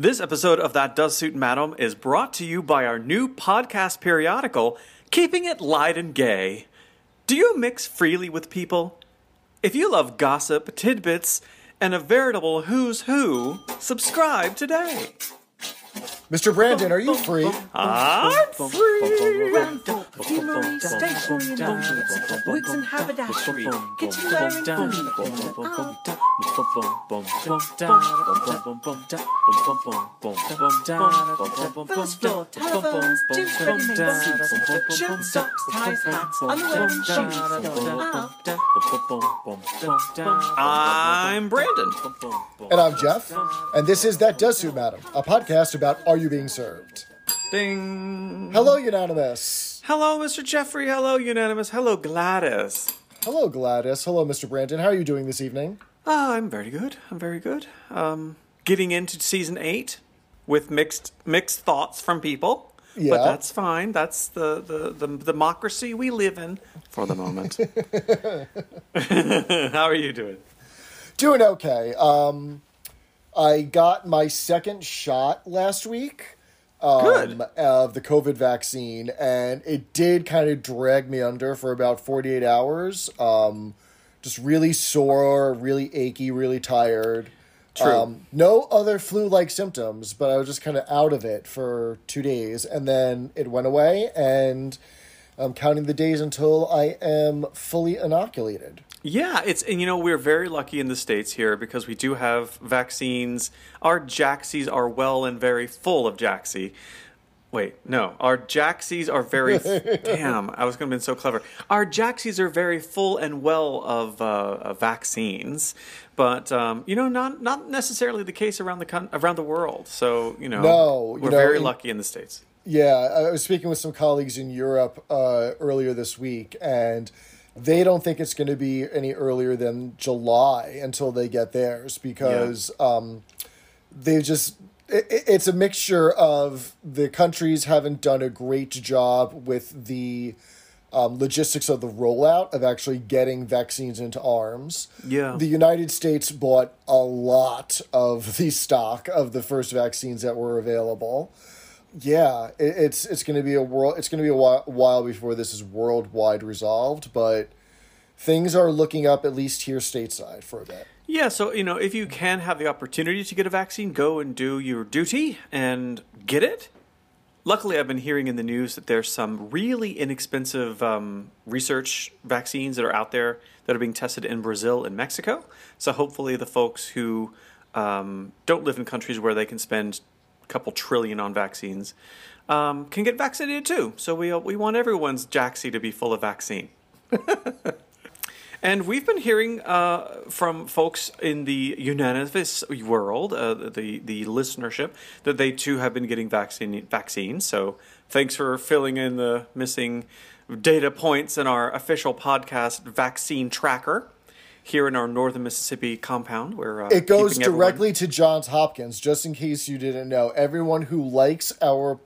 This episode of That Does Suit Madam is brought to you by our new podcast periodical, Keeping It Light and Gay. Do you mix freely with people? If you love gossip, tidbits, and a veritable who's who, subscribe today. Mr. Brandon, are you free? I'm free. Randall, Deanery, stationery and bundles, wigs and haberdashery, kitchen wearing food. First floor, telephones, gym's ready-made suits, shirt, socks, ties, hats, underwear and shoes. Ah, I'm Brandon. And I'm Jeff. And this is That Does Suit Madam, a podcast about Are You Being Served? Ding. Hello, Unanimous. Hello, Mr. Jeffrey. Hello, Unanimous. Hello, Gladys. Hello, Gladys. Hello, Mr. Brandon. How are you doing this evening? Ah, I'm very good. I'm very good. Um, getting into season eight with mixed mixed thoughts from people. Yeah. But that's fine. That's the, the, the democracy we live in for the moment. How are you doing? Doing okay. Um, I got my second shot last week um, Good. of the COVID vaccine, and it did kind of drag me under for about 48 hours. Um, just really sore, really achy, really tired. True. Um, no other flu like symptoms, but I was just kind of out of it for two days, and then it went away, and I'm counting the days until I am fully inoculated. Yeah, it's and you know we're very lucky in the states here because we do have vaccines. Our Jaxies are well and very full of Jaxie. Wait, no, our Jaxies are very. damn, I was going to be so clever. Our Jaxies are very full and well of, uh, vaccines, but um, you know, not not necessarily the case around the con- around the world. So you know, No, you we're know, very in- lucky in the states. Yeah, I was speaking with some colleagues in Europe uh, earlier this week, and they don't think it's going to be any earlier than July until they get theirs because um, they've just. It, it's a mixture of the countries haven't done a great job with the um, logistics of the rollout of actually getting vaccines into arms. Yeah. The United States bought a lot of the stock of the first vaccines that were available. Yeah, it, it's it's going to be a world. It's going to be a while, while before this is worldwide resolved, but things are looking up at least here stateside for a bit. Yeah, so you know, if you can have the opportunity to get a vaccine, go and do your duty and get it. Luckily, I've been hearing in the news that there's some really inexpensive um, research vaccines that are out there that are being tested in Brazil and Mexico. So hopefully, the folks who um, don't live in countries where they can spend couple trillion on vaccines um, can get vaccinated too. So we we want everyone's Jaxi to be full of vaccine. And we've been hearing uh, from folks in the unanimous world, uh, the the listenership, that they too have been getting vaccine vaccines. So thanks for filling in the missing data points in our official podcast vaccine tracker here in our northern Mississippi compound. Where uh, It goes keeping everyone- directly to Johns Hopkins, just in case you didn't know. Everyone who likes our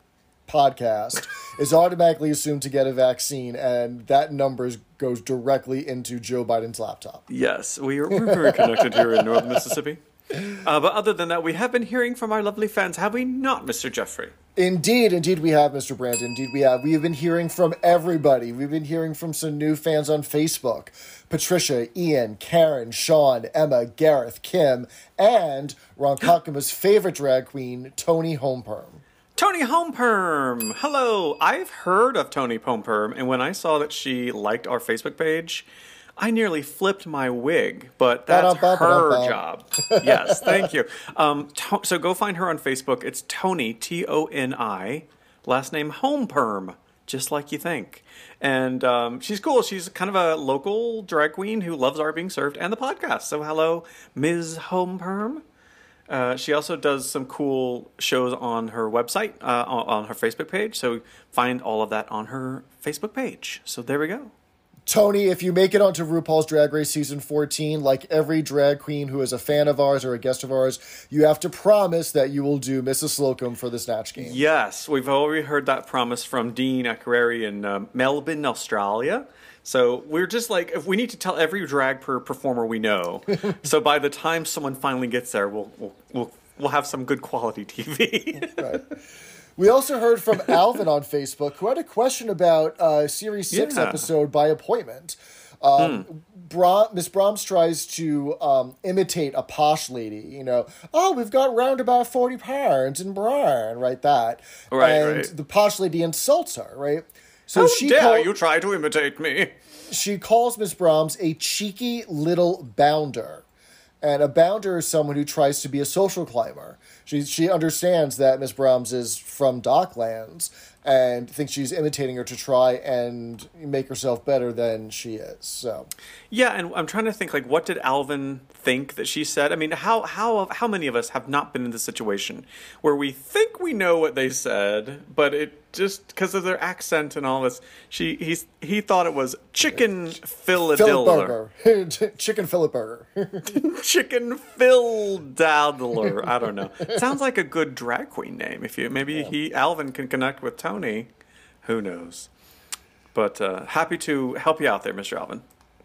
podcast is automatically assumed to get a vaccine, and that number goes directly into Joe Biden's laptop. Yes, we are, we're very connected here in northern Mississippi. Uh, but other than that, we have been hearing from our lovely fans, have we not, Mr. Jeffrey? Indeed, indeed, we have, Mr. Brandon. Indeed, we have. We have been hearing from everybody. We've been hearing from some new fans on Facebook Patricia, Ian, Karen, Sean, Emma, Gareth, Kim, and Ron Kakama's favorite drag queen, Tony Homeperm. Tony Homeperm. Hello. I've heard of Tony Homeperm, and when I saw that she liked our Facebook page, I nearly flipped my wig, but that's her job. yes, thank you. Um, to- so go find her on Facebook. It's Tony T O N I, last name Home Perm, just like you think. And um, she's cool. She's kind of a local drag queen who loves our being served and the podcast. So hello, Ms. Homeperm. Uh, she also does some cool shows on her website, uh, on, on her Facebook page. So find all of that on her Facebook page. So there we go. Tony, if you make it onto RuPaul's Drag Race season 14, like every drag queen who is a fan of ours or a guest of ours, you have to promise that you will do Mrs. Slocum for the Snatch Game. Yes, we've already heard that promise from Dean Akereri in uh, Melbourne, Australia. So we're just like, if we need to tell every drag per performer we know. so by the time someone finally gets there, we'll we'll, we'll we'll have some good quality TV. Right. We also heard from Alvin on Facebook who had a question about uh, Series 6 Yeah. episode by appointment. Um, Bra- Miss Brahms tries to um, imitate a posh lady, you know. Oh, we've got round about 40 pounds in Brian, right? That. Right, and right. the posh lady insults her, right? So How she dare call- you try to imitate me? she calls Miss Brahms a cheeky little bounder. And a bounder is someone who tries to be a social climber. She, she understands that Miss Brahms is from Docklands and thinks she's imitating her to try and make herself better than she is. So, Yeah, and I'm trying to think like what did Alvin think that she said? I mean, how how how many of us have not been in this situation where we think we know what they said, but it just because of their accent and all this, she he's he thought it was chicken Burger. Chicken Philip Burger. chicken Philadelphia. I don't know. Sounds like a good drag queen name. If you maybe he Alvin can connect with Tony, who knows? But uh, happy to help you out there, Mr. Alvin.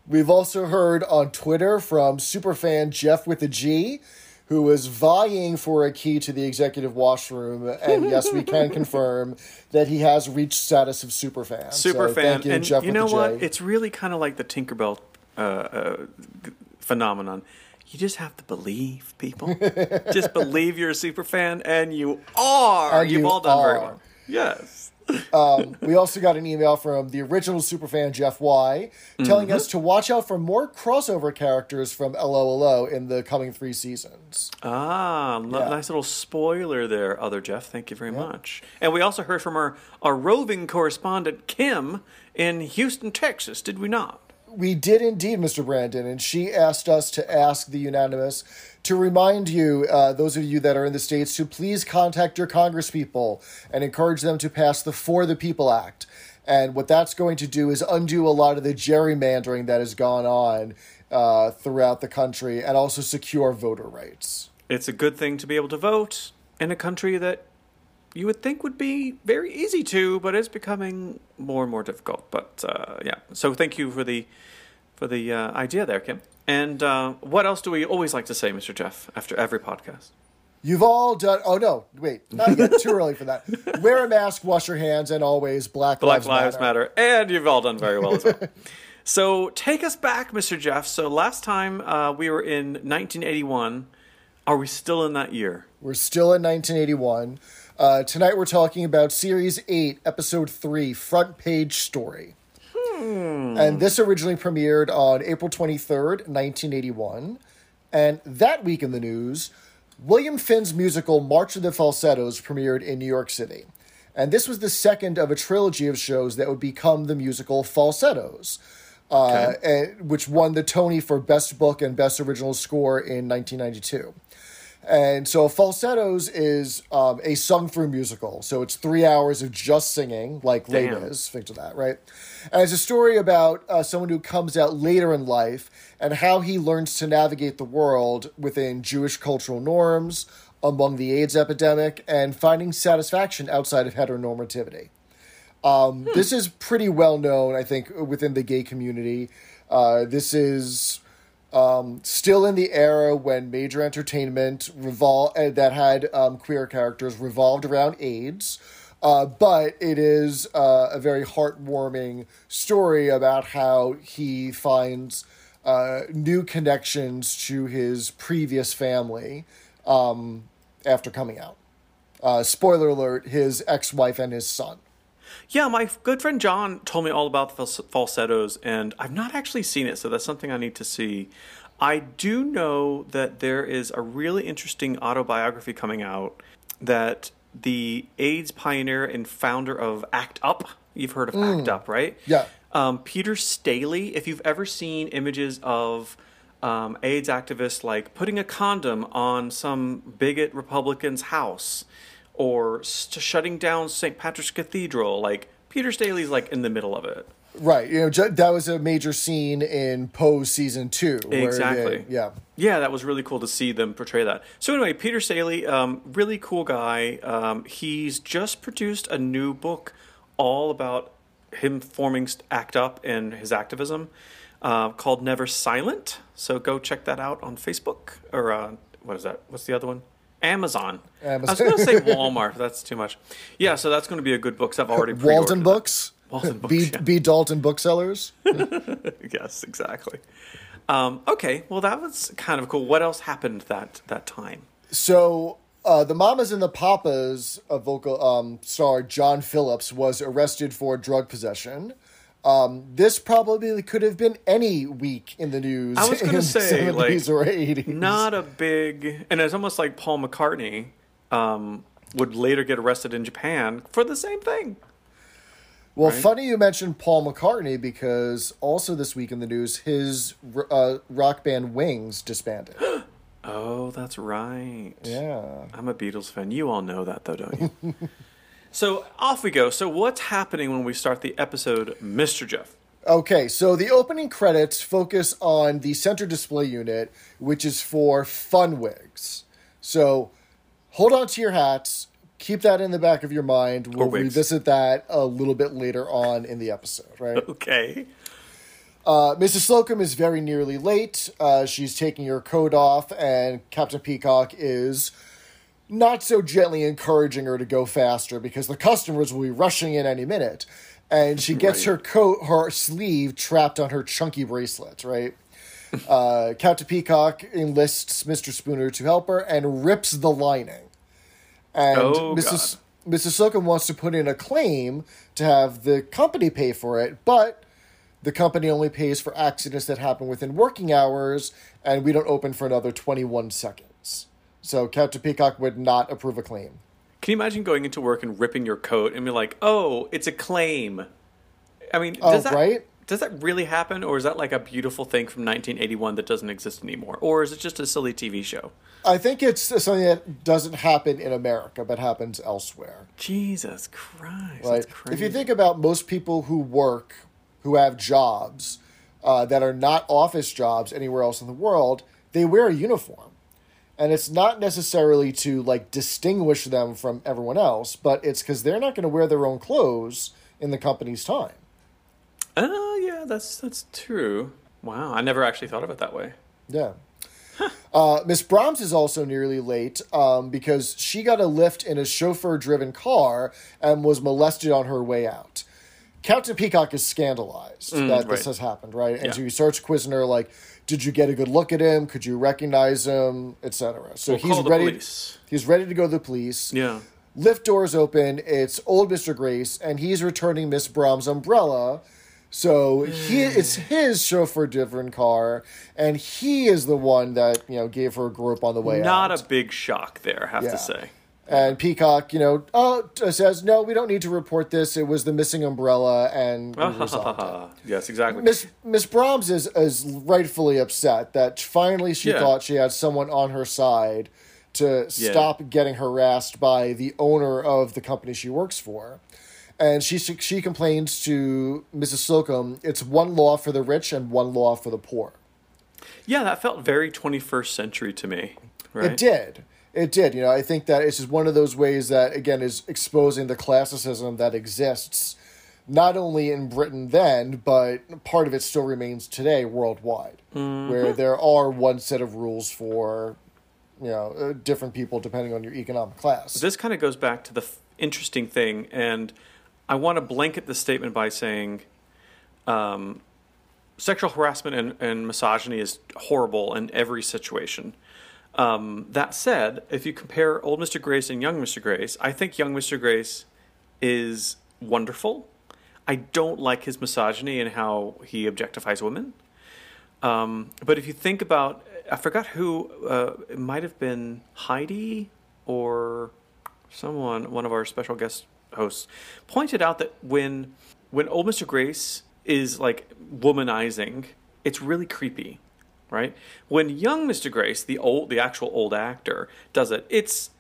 We've also heard on Twitter from superfan Jeff with a G, who was vying for a key to the executive washroom. And yes, we can confirm that he has reached status of superfan. super so fan. Thank you, and Jeff you know what? It's really kind of like the Tinkerbell uh, uh, phenomenon. You just have to believe, people. just believe you're a super fan, and you are. And You've you all done very well. Yes. We also got an email from the original superfan Jeff Y, telling Mm-hmm. us to watch out for more crossover characters from LOLO in the coming three seasons. Ah, Yeah. nice little spoiler there, other Jeff. Thank you very much. And we also heard from our, our roving correspondent, Kim, in Houston, Texas, did we not? We did indeed, Mr. Brandon, and she asked us to ask the unanimous to remind you, uh, those of you that are in the States, to please contact your congresspeople and encourage them to pass the For the People Act. And what that's going to do is undo a lot of the gerrymandering that has gone on uh, throughout the country and also secure voter rights. It's a good thing to be able to vote in a country that you would think would be very easy to, but it's becoming more and more difficult. But uh, yeah, so thank you for the for the uh, idea there, Kim. And uh, what else do we always like to say, Mr. Jeff, after every podcast? You've all done. Oh no! Wait, not yet. Too early for that. Wear a mask, wash your hands, and always Black, Black Lives, Lives Matter. Matter. and you've all done very well as well. so take us back, Mr. Jeff. So last time uh, we were in 1981. Are we still in that year? We're still in 1981. Uh, tonight we're talking about Series 8, Episode 3, Front Page Story. And this originally premiered on April 23rd, 1981. And that week in the news, William Finn's musical March of the Falsettos premiered in New York City. And this was the second of a trilogy of shows that would become the musical Falsettos, uh, and- which won the Tony for Best Book and Best Original Score in 1992. And so Falsettos is um, a sung through musical. So it's three hours of just singing, like Les. Mis, think of that, right? And it's a story about uh, someone who comes out later in life and how he learns to navigate the world within Jewish cultural norms, among the AIDS epidemic, and finding satisfaction outside of heteronormativity. Um, This is pretty well known, I think, within the gay community. Uh, this is um, still in the era when major entertainment revol- uh, that had um, queer characters revolved around AIDS. Uh, but it is uh, a very heartwarming story about how he finds uh, new connections to his previous family um, after coming out. Uh, spoiler alert: his ex-wife and his son. Yeah, my good friend John told me all about the fals- falsettos, and I've not actually seen it, so that's something I need to see. I do know that there is a really interesting autobiography coming out that the AIDS pioneer and founder of ACT UP, you've heard of ACT UP, right? Yeah. Um, Peter Staley, if you've ever seen images of um, AIDS activists like putting a condom on some bigot Republican's house or st- shutting down St. Patrick's Cathedral, like Peter Staley's like in the middle of it. Right. You know, that was a major scene in Pose season two. where they- Exactly. yeah. Yeah, that was really cool to see them portray that. So anyway, Peter Staley, um, really cool guy. Um, he's just produced a new book all about him forming ACT UP and his activism uh, called Never Silent. So go check that out on Facebook or uh, what is that? What's the other one? Amazon. Amazon. I was going to say Walmart. That's too much. Yeah, so that's going to be a good book. I've already Walton. Books. Walton Books, B yeah. B Dalton Booksellers. yes, exactly. Um, okay, well that was kind of cool. What else happened that that time? So uh, the Mamas and the Papas of vocal um, star John Phillips was arrested for drug possession. Um, this probably could have been any week in the news. I was gonna say, 70s like, or 80s. Not a big, and it's almost like Paul McCartney um, would later get arrested in Japan for the same thing. Well, right? funny you mentioned Paul McCartney because also this week in the news, his uh, rock band Wings disbanded. Oh, that's right. yeah. I'm a Beatles fan. You all know that, though, don't you? so off we go. So what's happening when we start the episode, Mr. Jeff? Okay, so the opening credits focus on the center display unit, which is for fun wigs. So hold on to your hats. Keep that in the back of your mind. We'll revisit that a little bit later on in the episode, right? Okay. Uh, Mrs. Slocum is very nearly late. Uh, she's taking her coat off, and Captain Peacock is not so gently encouraging her to go faster because the customers will be rushing in any minute. And she gets Right. her coat, her sleeve trapped on her chunky bracelet, right? uh, Captain Peacock enlists Mr. Spooner to help her and rips the lining. And Oh, Mrs. Mrs. Slocum wants to put in a claim to have the company pay for it, but the company only pays for accidents that happen within working hours, and we don't open for another 21 seconds. So Captain Peacock would not approve a claim. Can you imagine going into work and ripping your coat and be like, "Oh, it's a claim"? I mean, Oh, does that right? does that really happen, or is that like a beautiful thing from 1981 that doesn't exist anymore, or is it just a silly TV show? I think it's something that doesn't happen in America, but happens elsewhere. Jesus Christ, crazy. If you think about most people who work, who have jobs uh, that are not office jobs anywhere else in the world, they wear a uniform. And it's not necessarily to like distinguish them from everyone else, but it's because they're not going to wear their own clothes in the company's time. oh yeah, that's that's true. Wow, I never actually thought of it that way. Yeah. Uh, Miss Brahms is also nearly late um, because she got a lift in a chauffeur driven car and was molested on her way out. Captain Peacock is scandalized that this has happened, right? And Yeah. so he starts quizzing her, like, did you get a good look at him? Could you recognize him? Etc. So We'll he's ready. police. He's ready to go to the police. Yeah. Lift doors open. It's old Mister Grace, and he's returning Miss Brahms' umbrella. So he, hmm. it's his chauffeur-driven car, and he is the one that you know gave her a grope on the way Not out. a big shock there, I have Yeah. to say. And Peacock, you know, oh, says no, we don't need to report this. It was the missing umbrella, and we resolved it. yes, exactly. Miss Miss Brahms is is rightfully upset that finally she Yeah. thought she had someone on her side to stop getting harassed by the owner of the company she works for. And she she complains to Mrs. Slocum, it's one law for the rich and one law for the poor. Yeah, that felt very 21st century to me. Right? It did. It did. You know, I think that it's just one of those ways that again is exposing the classicism that exists not only in Britain then, but part of it still remains today worldwide, where there are one set of rules for you know uh, different people depending on your economic class. This kind of goes back to the f- interesting thing, and I want to blanket the statement by saying um, sexual harassment and, and misogyny is horrible in every situation. Um, that said, if you compare old Mr. Grace and young Mr. Grace, I think young Mr. Grace is wonderful. I don't like his misogyny and how he objectifies women. Um, but if you think about, I forgot who, uh, it might have been Heidi or someone, one of our special guest hosts, pointed out that when when old Mr. Grace is like womanizing, it's really creepy, right? When young Mr. Grace, the old, the actual old actor, does it, it's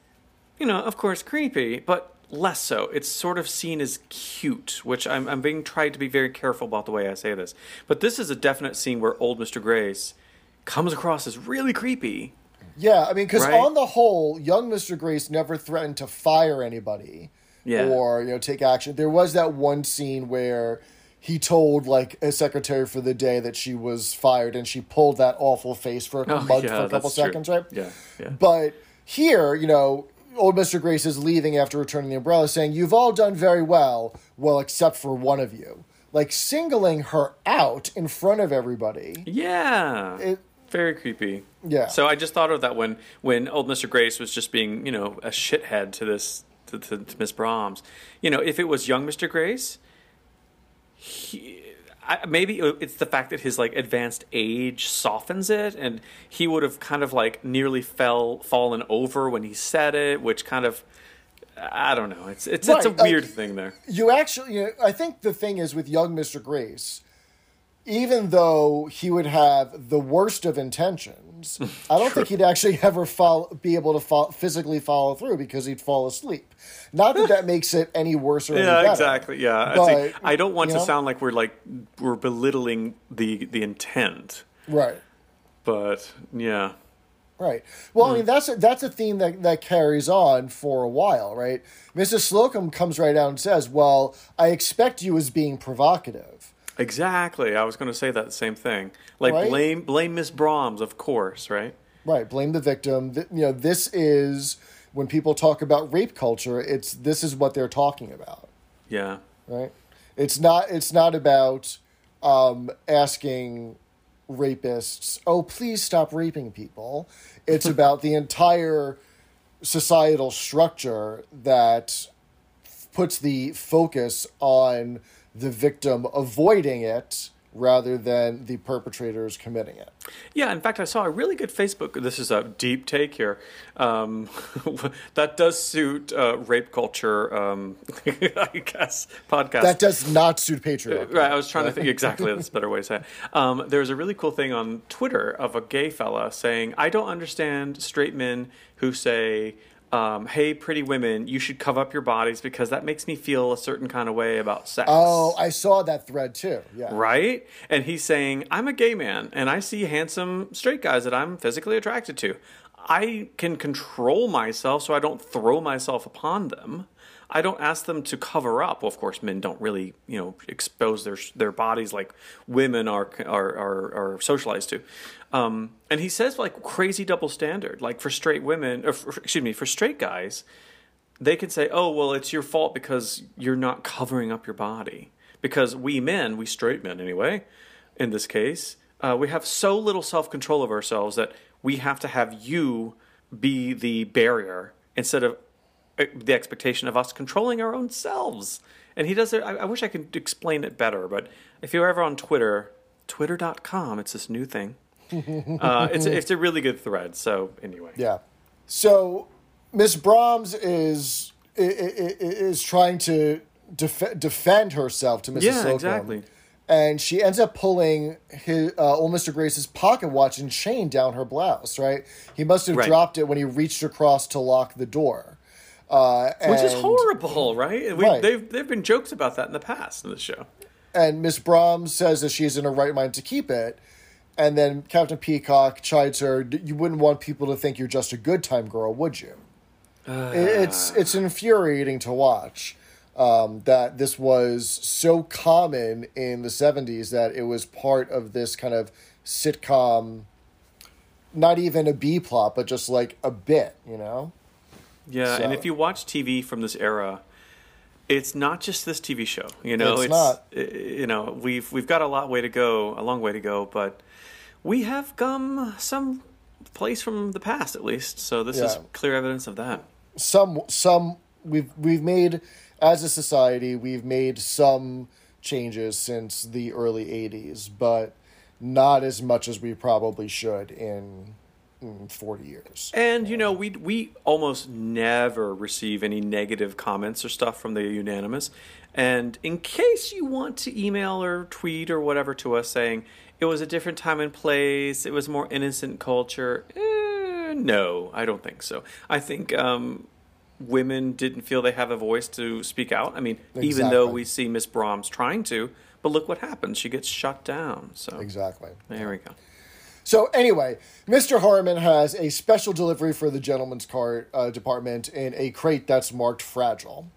you know, of course, creepy, but less so. It's sort of seen as cute, which I'm, I'm being tried to be very careful about the way I say this. But this is a definite scene where old Mr. Grace comes across as really creepy. Yeah, I mean, because Right? on the whole, young Mr. Grace never threatened to fire anybody Yeah. or, you know, take action. There was that one scene where he told, like, a secretary for the day that she was fired, and she pulled that awful face for a, Oh, month, yeah, for a couple that's true. seconds, right? Yeah, yeah. But here, you know, old Mr. Grace is leaving after returning the umbrella, saying, You've all done very well, well, except for one of you. Like singling her out in front of everybody. Yeah. It- Very creepy. Yeah. So I just thought of that when when old Mr. Grace was just being, you know, a shithead to this to, to, to Miss Brahms. You know, if it was young Mr. Grace, he, I, maybe it's the fact that his like advanced age softens it, and he would have kind of like nearly fell fallen over when he said it, which kind of I don't know. It's it's it's a Right, uh, weird thing there. You actually, you know, I think the thing is with young Mr. Grace, even though he would have the worst of intentions, I don't think he'd actually ever follow, be able to fo- physically follow through because he'd fall asleep. Not that that makes it any worse or any Yeah, better. exactly. Yeah, But, I, see. I don't want to know? sound like we're like we're belittling the the intent, Right. but yeah, Right. Well, I Hmm. mean that's a, that's a theme that that carries on for a while, right? Mrs. Slocum comes right out and says, "Well, I expect you as being provocative." Exactly. I was going to say that same thing. Like Right? blame blame Miss Brahms, of course, right? Right. Blame the victim. Th- You know, this is when people talk about rape culture. It's this is what they're talking about, Yeah, right? It's not. It's not about um, asking rapists, "Oh, please stop raping people." It's about the entire societal structure that puts the focus on the victim avoiding it rather than the perpetrators committing it. yeah. In fact, I saw a really good Facebook. This is a deep take here. Um, that does suit uh, rape culture. Um, I guess podcast. That does not suit patriarchy. Right, I was trying to think exactly. That's a better way to say it. Um, there's a really cool thing on Twitter of a gay fella saying, "I don't understand straight men who say." Um, hey, pretty women, you should cover up your bodies because that makes me feel a certain kind of way about sex. Oh, I saw that thread too. Yeah. right? And he's saying, I'm a gay man and I see handsome straight guys that I'm physically attracted to. I can control myself so I don't throw myself upon them. I don't ask them to cover up. Well, of course, men don't really, you know, expose their their bodies like women are are are, are socialized to. Um, and he says like crazy double standard. Like for straight women, or for, excuse me, for straight guys, they can say, "Oh, well, it's your fault because you're not covering up your body." Because we men, we straight men anyway, in this case, uh, we have so little self control of ourselves that we have to have you be the barrier instead of uh, the expectation of us controlling our own selves. And he does it. I, I wish I could explain it better, but if you're ever on Twitter, twitter.com, it's this new thing. uh, it's, it's a really good thread. So, anyway. Yeah. So Miss Brahms is is trying to def- defend herself to Mrs. Yeah, Slocum. exactly. And she ends up pulling his uh, old Mr. Grace's pocket watch and chain down her blouse. Right? He must have Right. dropped it when he reached across to lock the door. Uh, Which is horrible, right? We, Right. They've there've been jokes about that in the past in the show. and Miss Brahms says that she's in her right mind to keep it. And then Captain Peacock chides her, "You wouldn't want people to think you're just a good time girl, would you?" I- it's it's infuriating to watch um, that this was so common in the '70s that it was part of this kind of sitcom, not even a B plot, but just like a bit, you know. Yeah, and if you watch TV from this era, it's not just this TV show. You know, It's not. uh, You know, we've we've got a lot way to go, a long way to go, but we have come some place from the past at least. So this is clear evidence of that. some some we've we've made as a society we've made some changes since the early 80s but not as much as we probably should in, in 40 years And you know, we we almost never receive any negative comments or stuff from the unanimous. And in case you want to email or tweet or whatever to us saying it was a different time and place, it was more innocent culture, eh, no, I don't think so. I think um, women didn't feel they have a voice to speak out. I mean, even though we see Miss Brahms trying to, but look what happens. She gets shut down. So exactly there we go. So anyway mr harmon has a special delivery for the gentleman's cart uh, department in a crate that's marked fragile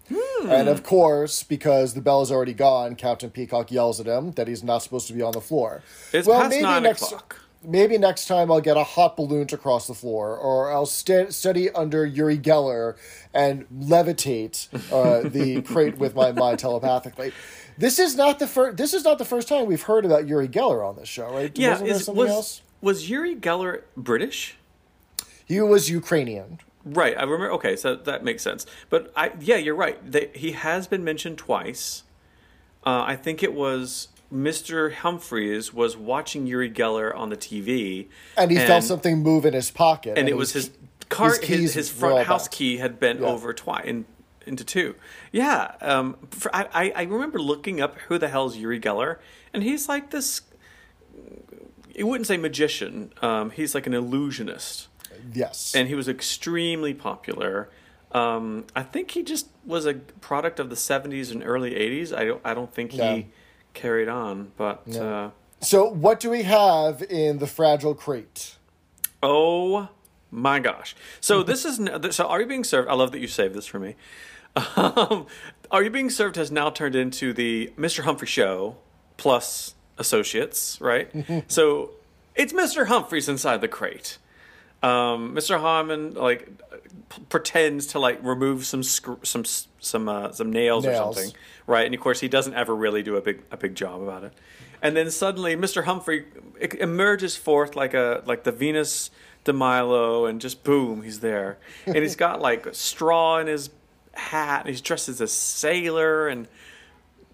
and of course because the bell is already gone captain peacock yells at him that he's not supposed to be on the floor It's past nine o'clock. maybe next time I'll get a hot balloon to cross the floor, or I'll sta study under Yuri Geller and levitate uh, the crate with my mind telepathically. This is not the first. This is not the first time we've heard about Yuri Geller on this show, right? Yeah, Wasn't there is, something was else? Was Yuri Geller British? He was Ukrainian. Right, I remember. Okay, so that makes sense. But I, yeah, you're right. They, he has been mentioned twice. Uh, I think it was Mr. Humphreys was watching Yuri Geller on the TV, And he felt something move in his pocket, and it was his car, his his, his, front house back. key had bent Yeah. over twice in, into two. Yeah, um, for, I, I I remember looking up who the hell's Yuri Geller, and he's like this. You wouldn't say magician. Um, he's like an illusionist Yes, and he was extremely popular. Um, I think he just was a product of the '70s and early '80s. I don't, I don't think he carried on. But uh, So, what do we have in the fragile crate? oh my gosh! So this is so. Are you being served? I love that you saved this for me. Um, are you being served has now turned into the Mr. Humphrey Show plus associates, right? so it's Mr. Humphreys inside the crate. um, Mr. Harmon like p- pretends to like remove some scr- some some uh, some nails, Nails. or something, right? And of course, he doesn't ever really do a big a big job about it. And then suddenly, Mr. Humphrey emerges forth like a like the Venus de Milo, and just boom, he's there. And he's got like straw in his hat. And he's dressed as a sailor, and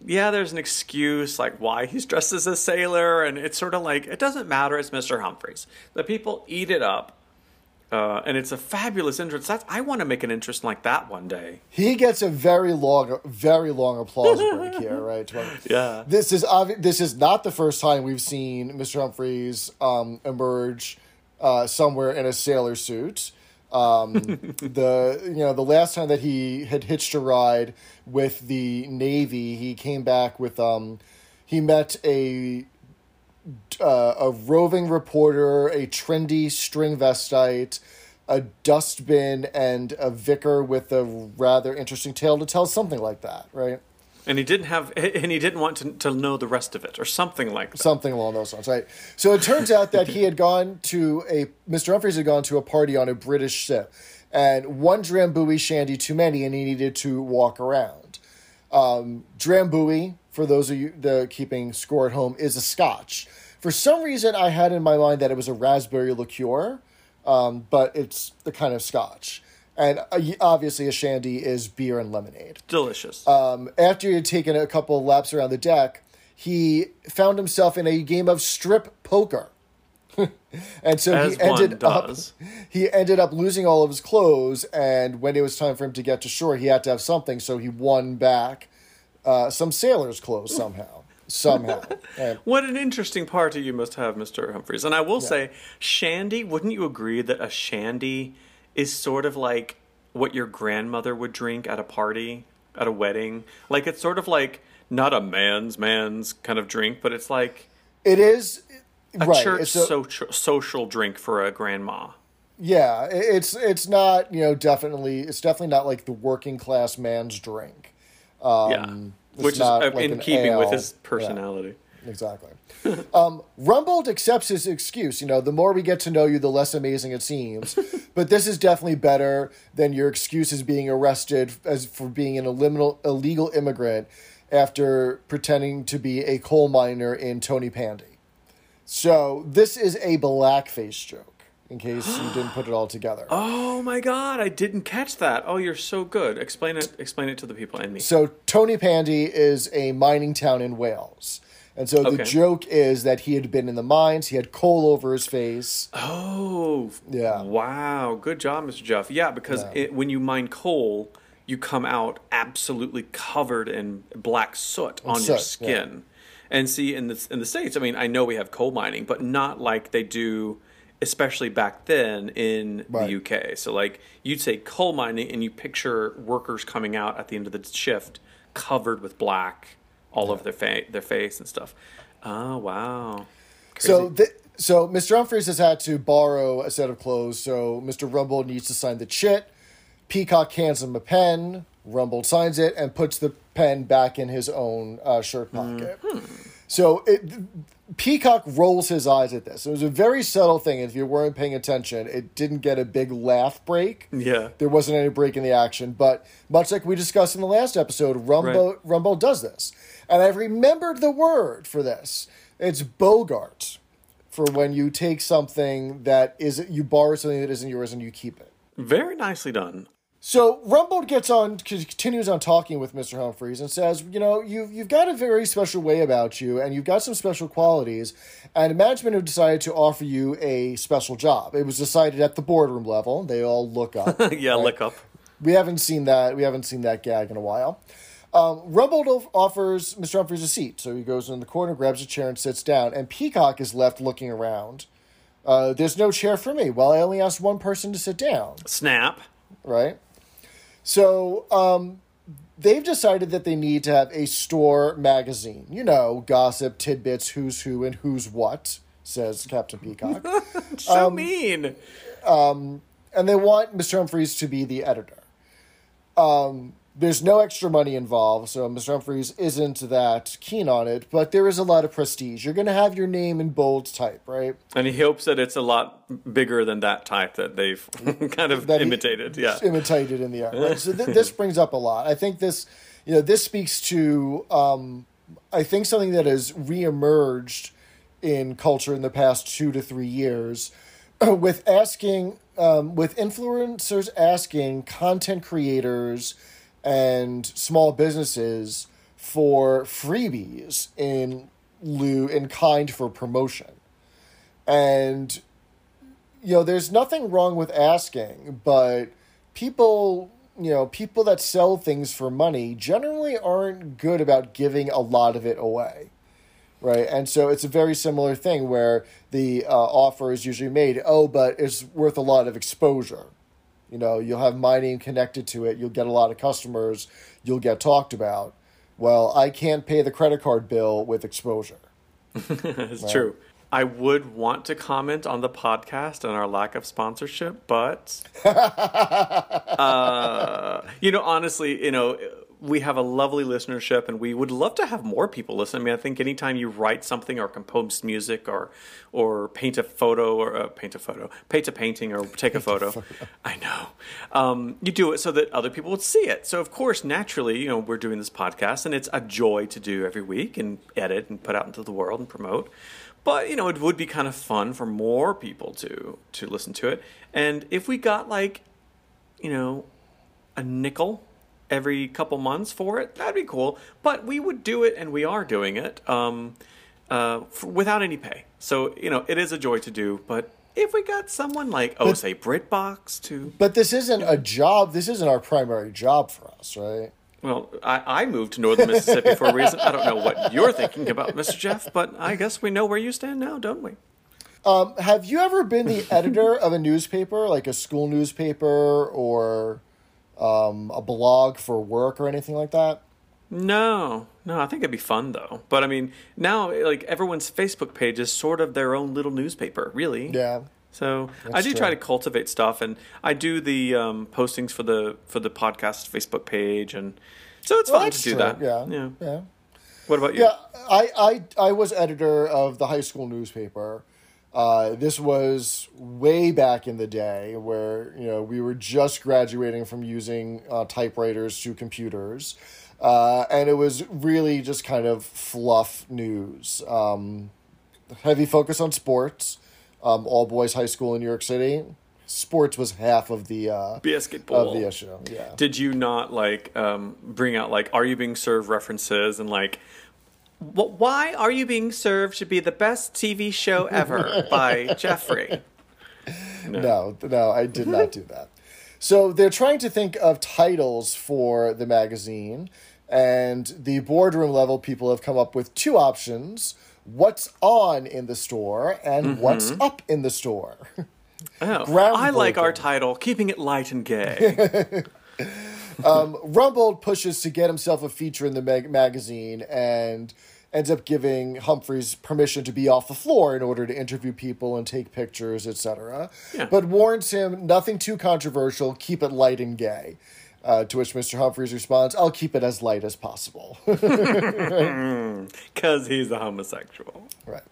yeah, there's an excuse like why he's dressed as a sailor, and it's sort of like it doesn't matter. It's Mr. Humphreys. The people eat it up, uh, and it's a fabulous entrance. That's I want to make an interest like that one day. He gets a very long, very long applause break here, right? Yeah. This is obvi- this is not the first time we've seen Mr. Humphreys um, emerge uh, somewhere in a sailor suit. Um, the you know the last time that he had hitched a ride with the Navy, he came back with um, he met a uh, a roving reporter, a trendy string vestite, a dustbin, and a vicar with a rather interesting tale to tell, something like that, right? And he didn't have, and he didn't want to, to know the rest of it, or something like that. Something along those lines, right? So it turns out that he had gone to a Mr. Humphreys had gone to a party on a British ship, and one Drambuie shandy too many, and he needed to walk around. Um, Drambuie, for those of you the keeping score at home, is a Scotch. For some reason, I had in my mind that it was a raspberry liqueur, um, but it's the kind of Scotch. And uh, obviously, a shandy is beer and lemonade Delicious. um, after he had taken a couple of laps around the deck, he found himself in a game of strip poker. and so As he ended up he ended up losing all of his clothes and when it was time for him to get to shore he had to have something so he won back uh, some sailor's clothes somehow somehow And- What an interesting party you must have, Mr. Humphreys. And I will say, shandy, wouldn't you agree that a shandy is sort of like what your grandmother would drink at a party, at a wedding? Like, it's sort of like not a man's man's kind of drink, but it's like it is a right church it's a- social, social drink for a grandma. Yeah, it's it's not you know definitely it's definitely not like the working class man's drink. Um, yeah. Which is uh, like in keeping with his Yeah, personality. Exactly. um, Rumbold accepts his excuse. You know, the more we get to know you, the less amazing it seems. but this is definitely better than your excuses being arrested as for being an illegal illegal immigrant after pretending to be a coal miner in Tony Pandy. So this is a blackface joke. In case you didn't put it all together. Oh my god, I didn't catch that. Oh, you're so good. Explain it explain it to the people and me. So Tony Pandy is a mining town in Wales. And so the joke is that he had been in the mines, he had coal over his face. Oh, Yeah. Wow, good job, Mr. Jeff. Yeah, because Yeah. It, when you mine coal, you come out absolutely covered in black soot on your soot, yeah. skin. And see, in the in the states, I mean, I know we have coal mining, but not like they do, especially back then in Right. the UK. So, like, you'd say coal mining, and you picture workers coming out at the end of the shift covered with black all over their fa- their face and stuff. Oh wow. So th- so Mr. Humphreys has had to borrow a set of clothes, so Mr. Rumble needs to sign the chit. Peacock hands him a pen. Rumble signs it and puts the pen back in his own uh, shirt pocket. So it, Peacock rolls his eyes at this. It was a very subtle thing. If you weren't paying attention, it didn't get a big laugh break. Yeah. There wasn't any break in the action, but much like we discussed in the last episode, Rumble Right. Rumbo does this. And I've remembered the word for this. It's Bogart for when you take something that is you borrow something that isn't yours and you keep it. Very nicely done. So Rumbold gets on, continues on talking with Mr. Humphreys and says, you know, you've, you've got a very special way about you and you've got some special qualities. And management have decided to offer you a special job. It was decided at the boardroom level. They all look up. yeah, look up. we haven't seen that. We haven't seen that gag in a while. Um, Rumbold offers Mr. Humphreys a seat. So he goes in the corner, grabs a chair, and sits down. And Peacock is left looking around. Uh, there's no chair for me. Well, I only asked one person to sit down Snap. right? So um, they've decided that they need to have a store magazine. You know, gossip, tidbits, who's who, and who's what, says Captain Peacock. So Um, mean. Um, and they want Mr. Humphreys to be the editor. Um, there's no extra money involved, so Mr. Humphreys isn't that keen on it, but there is a lot of prestige. You're going to have your name in bold type, right? And he hopes that it's a lot bigger than that type that they've kind of that imitated. Yeah. imitated in the art. Right? So th- this brings up a lot. I think this, you know, this speaks to, um, I think something that has reemerged in culture in the past two to three years, with asking, um, with influencers asking content creators and small businesses for freebies in lieu in kind for promotion, and you know, there's nothing wrong with asking, but people, you know, people that sell things for money generally aren't good about giving a lot of it away. Right. And so it's a very similar thing where the uh, offer is usually made, oh, but it's worth a lot of exposure. You know, you'll have my name connected to it, you'll get a lot of customers, you'll get talked about. Well, I can't pay the credit card bill with exposure. It's true. I would want to comment on the podcast and our lack of sponsorship, but uh, you know, honestly, you know, we have a lovely listenership, and we would love to have more people listen. I mean, I think anytime you write something or compose music or or paint a photo or uh, paint a photo, paint a painting or take a photo, I know um, you do it so that other people would see it. So of course, naturally, you know, we're doing this podcast, and it's a joy to do every week and edit and put out into the world and promote. But you know, it would be kind of fun for more people to to listen to it. And if we got like, you know, a nickel every couple months for it, that'd be cool. But we would do it, and we are doing it um, uh, f without any pay. So you know, it is a joy to do. But if we got someone like, oh, say BritBox to, But this isn't a job. This isn't our primary job for us, right? well, I, I moved to northern Mississippi for a reason. I don't know what you're thinking about, Mr. Jeff, but I guess we know where you stand now, don't we? Um, have you ever been the editor of a newspaper, like a school newspaper or um, a blog for work or anything like that? No, no, I think it'd be fun though. But I mean, now like everyone's Facebook page is sort of their own little newspaper, really. Yeah. So I That's do try to cultivate stuff, and I do the um, postings for the for the podcast Facebook page, and so it's Well, fun to do true. that. Yeah. yeah. Yeah. What about you? Yeah, I, I, I was editor of the high school newspaper. Uh, this was way back in the day where you know we were just graduating from using uh, typewriters to computers, uh, and it was really just kind of fluff news. Um, heavy focus on sports. Um, all boys high school in New York City. Sports was half of the uh, Basketball. of the issue. Yeah. Did you not like um, bring out like "Are you being served?" references and like. "Wh- Why Are You Being Served should be the best TV show ever by Jeffrey. No, no, I did not do that. So they're trying to think of titles for the magazine, and the boardroom level people have come up with two options what's on in the store and mm-hmm. what's up in the store. Oh, I like our title, keeping it light and gay. Rumbold pushes to get himself a feature in the mag- magazine and ends up giving Humphreys permission to be off the floor in order to interview people and take pictures, etc. Yeah. But warns him nothing too controversial, keep it light and gay. Uh, to which Mr. Humphreys responds, I'll keep it as light as possible. Because he's a homosexual. right.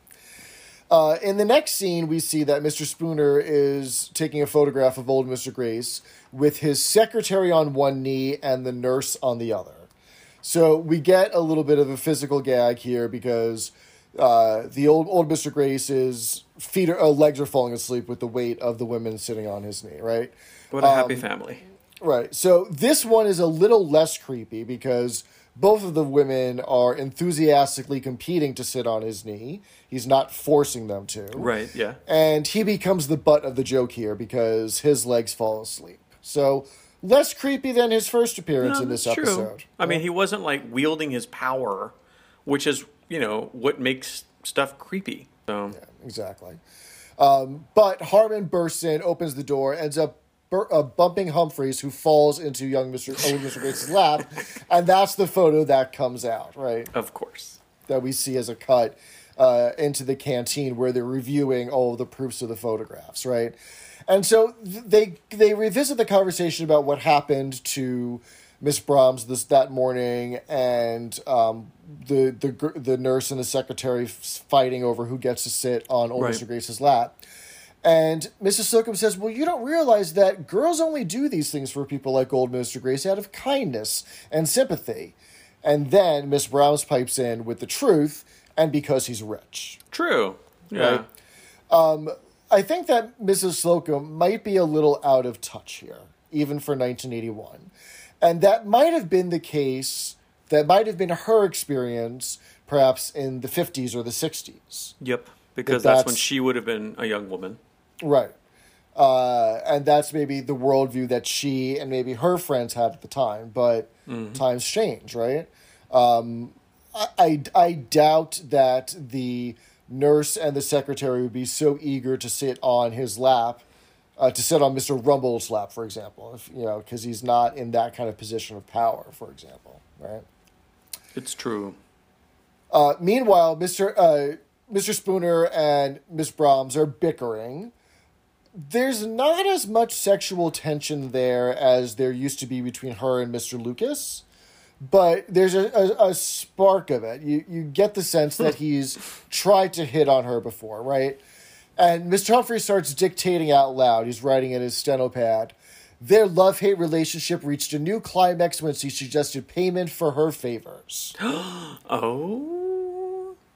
Uh, in the next scene, we see that Mr. Spooner is taking a photograph of old Mr. Grace with his secretary on one knee and the nurse on the other. So we get a little bit of a physical gag here because uh, the old old Mr. Grace's feet are, uh, legs are falling asleep with the weight of the women sitting on his knee. Right. What a happy family. Right. So this one is a little less creepy because both of the women are enthusiastically competing to sit on his knee. He's not forcing them to. Right, yeah. And he becomes the butt of the joke here because his legs fall asleep. So less creepy than his first appearance No, in this episode. I mean, he wasn't like wielding his power, which is, you know, what makes stuff creepy. So, Exactly. Um, but Harmon bursts in, opens the door, ends up bur- uh, bumping Humphreys, who falls into young Mr. old Mr. Grace's lap, and that's the photo that comes out, right? of course. that we see as a cut uh, into the canteen where they're reviewing all of the proofs of the photographs, right? And so th- they they revisit the conversation about what happened to Miss Brahms this that morning, and um, the the the nurse and the secretary fighting over who gets to sit on old Right. Mr. Grace's lap. And Mrs. Slocum says, Well, you don't realize that girls only do these things for people like old Mr. Grace out of kindness and sympathy. And then Miss Brahms pipes in with the truth, and because he's rich. True. Yeah. Right. Um, I think that Mrs. Slocum might be a little out of touch here, even for 1981. And that might have been the case, that might have been her experience, perhaps in the 50s or the 60s. Yep. Because But that's, when she would have been a young woman. Right. Uh, and that's maybe the worldview that she and maybe her friends had at the time, but times change, right? Um, I, I, I doubt that the nurse and the secretary would be so eager to sit on his lap, uh, to sit on Mr. Rumbold's lap, for example, if, you know, because he's not in that kind of position of power, for example, right? It's true. Uh, meanwhile, Mr. Uh, Mr. Spooner and Miss Brahms are bickering. There's not as much sexual tension there as there used to be between her and Mr. Lucas, but there's a, a, a spark of it. You you get the sense that hmm. he's tried to hit on her before, right? And Mr. Humphrey starts dictating out loud. He's writing in his steno pad. Their love hate relationship reached a new climax when she suggested payment for her favors. Oh,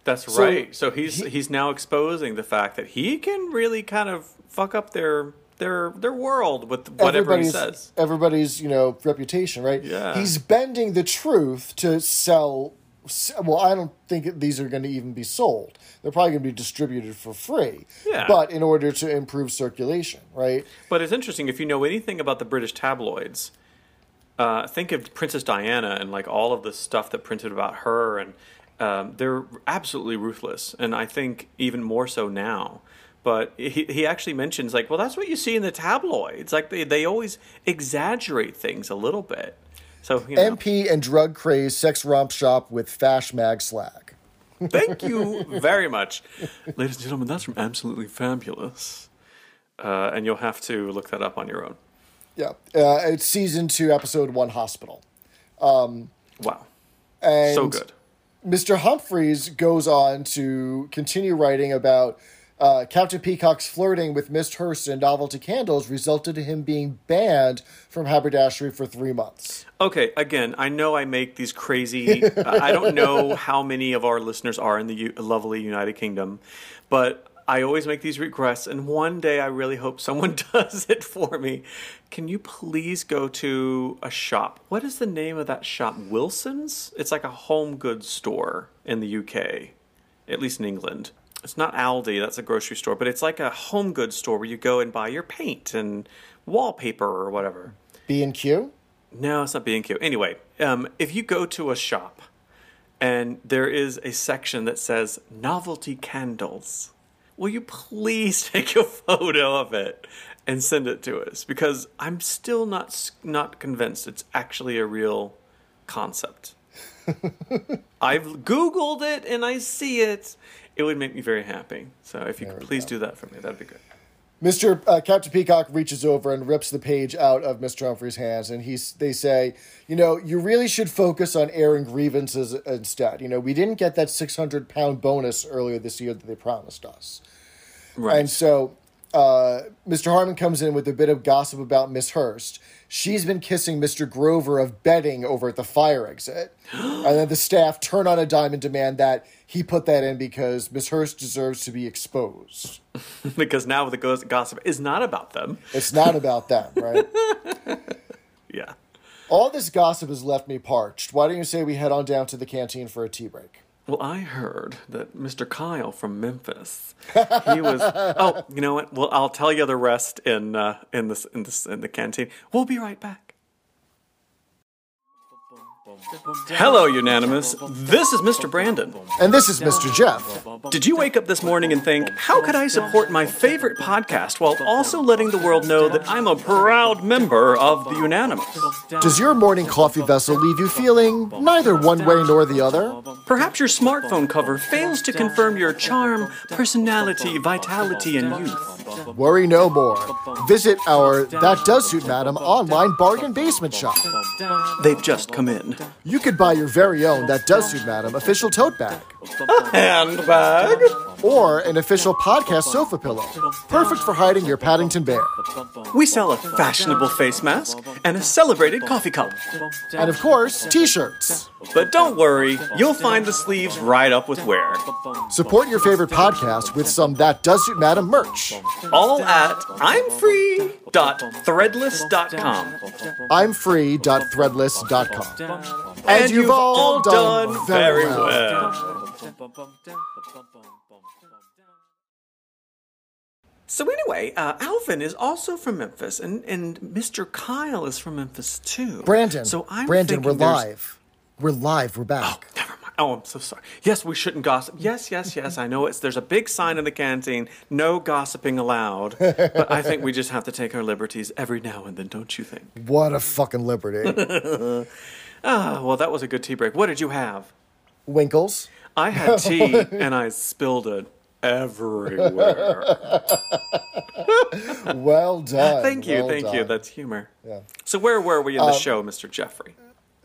that's So right. So he's he's now exposing the fact that he can really kind of fuck up their their their world with whatever he says. Everybody's, you know, reputation, right? Yeah. He's bending the truth to sell. Well, I don't think these are going to even be sold. They're probably going to be distributed for free. Yeah. But in order to improve circulation, right? But it's interesting if you know anything about the British tabloids. Uh, think of Princess Diana and like all of the stuff that printed about her, and um, they're absolutely ruthless. And I think even more so now. But he he actually mentions like, well, that's what you see in the tabloids. Like they they always exaggerate things a little bit. So you know, MP and drug craze sex romp shop with Fash Mag slag. Thank you very much. Ladies and gentlemen, that's from Absolutely Fabulous. Uh, and you'll have to look that up on your own. Yeah. Uh, it's season two, episode one, Hospital. Wow. And so good. Mr. Humphreys goes on to continue writing about uh, Captain Peacock's flirting with Miss Hurst and novelty candles resulted in him being banned from haberdashery for three months. Okay, again, I know I make these crazy. I don't know how many of our listeners are in the U- lovely United Kingdom, but I always make these requests, and one day I really hope someone does it for me. Can you please go to a shop? What is the name of that shop? Wilson's? It's like a home goods store in the UK, at least in England. It's not Aldi, that's a grocery store, but it's like a home goods store where you go and buy your paint and wallpaper or whatever. B and Q. No, it's not B&Q. Anyway, um, if you go to a shop and there is a section that says novelty candles, will you please take a photo of it and send it to us? Because I'm still not not convinced it's actually a real concept. I've Googled it and I see it. It would make me very happy. So if you could please go. do that for me, that'd be good. Mr. Uh, Captain Peacock reaches over and rips the page out of Mr. Humphrey's hands, and he's they say, you know, you really should focus on airing grievances instead. You know, we didn't get that six hundred pound bonus earlier this year that they promised us, Right. and so uh, Mr. Harmon comes in with a bit of gossip about Miss Hurst. She's been kissing Mr. Grover of betting over at the fire exit, and then the staff turn on a dime and demand that he put that in because Miss Hurst deserves to be exposed. because now the gossip is not about them. It's not about them, right? Yeah. All this gossip has left me parched. Why don't you say we head on down to the canteen for a tea break? Well, I heard that Mr. Kyle from Memphis, he was. oh, you know what? Well, I'll tell you the rest in uh, in this in this in the canteen. We'll be right back. Hello, Unanimous. This is Mr. Brandon. And this is Mr. Jeff. Did you wake up this morning and think, how could I support my favorite podcast while also letting the world know that I'm a proud member of the Unanimous? Does your morning coffee vessel leave you feeling neither one way nor the other? Perhaps your smartphone cover fails to confirm your charm, personality, vitality, and youth. Worry no more. Visit our That Does Suit Madam online bargain basement shop. They've just come in. You could buy your very own That Does Suit Madam official tote bag Handbag? or an official podcast sofa pillow, perfect for hiding your Paddington Bear. We sell a fashionable face mask and a celebrated coffee cup. And of course, t shirts. But don't worry, you'll find the sleeves right up with wear. Support your favorite podcast with some That Does Suit Madam merch. All at imfree.threadless.com. I'm free.threadless.com. And you've all done very well. So anyway, uh, Alvin is also from Memphis, and, and Mr. Kyle is from Memphis too. Brandon, so I'm Brandon, we're live. We're live. We're back. Never mind. Oh, I'm so sorry. Yes, we shouldn't gossip. Yes, yes, yes. I know it's there's a big sign in the canteen, no gossiping allowed. But I think we just have to take our liberties every now and then, don't you think? What a fucking liberty. Ah, well, that was a good tea break. What did you have? Winkles. I had tea and I spilled it everywhere. Well done. Thank you, well thank you. That's humor. Yeah. So where were we in the show, Mr. Jeffrey?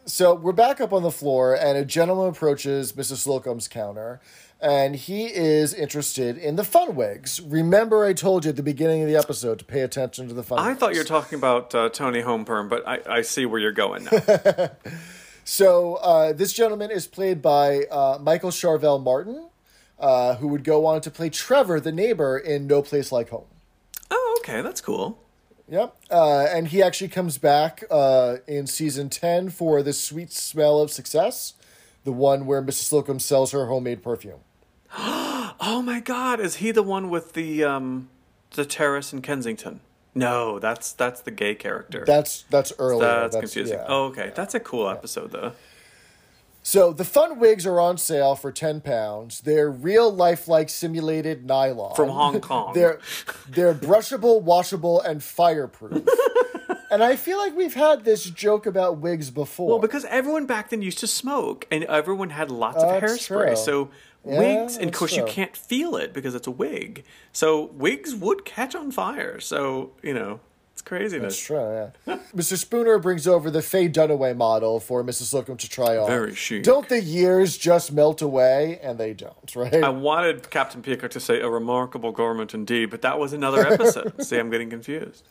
So we're back up on the floor, and a gentleman approaches Mrs. Slocum's counter, and he is interested in the fun wigs. Remember, I told you at the beginning of the episode to pay attention to the fun. I thought you were talking about uh, Tony Homeperm, but I, I see where you're going now. So uh, this gentleman is played by uh, Michael Sharvell-Martin, uh, who would go on to play Trevor, the neighbor in No Place Like Home. oh, okay, that's cool. Yep. Uh, and he actually comes back uh, in season 10 for The Sweet Smell of Success, the one where Mrs. Slocum sells her homemade perfume. Oh my God, is he the one with the um, the terrace in Kensington? No, that's that's the gay character. That's that's earlier. that's, confusing. yeah. Oh, okay, that's a cool episode though. So the fun wigs are on sale for ten pounds. They're real lifelike simulated nylon From Hong Kong. They're they're brushable, washable, and fireproof. and I feel like we've had this joke about wigs before. Well, because everyone back then used to smoke, and everyone had lots of That's hairspray. true. So Yeah, wigs, and of course you can't feel it because it's a wig. So wigs would catch on fire. So you know, it's craziness. That's true, yeah. Mr. Spooner brings over the Faye Dunaway model for Mrs. Slocum to try on. Very chic. Don't the years just melt away? And they don't, right? I wanted Captain Peacock to say a remarkable garment indeed, but that was another episode. See, I'm getting confused.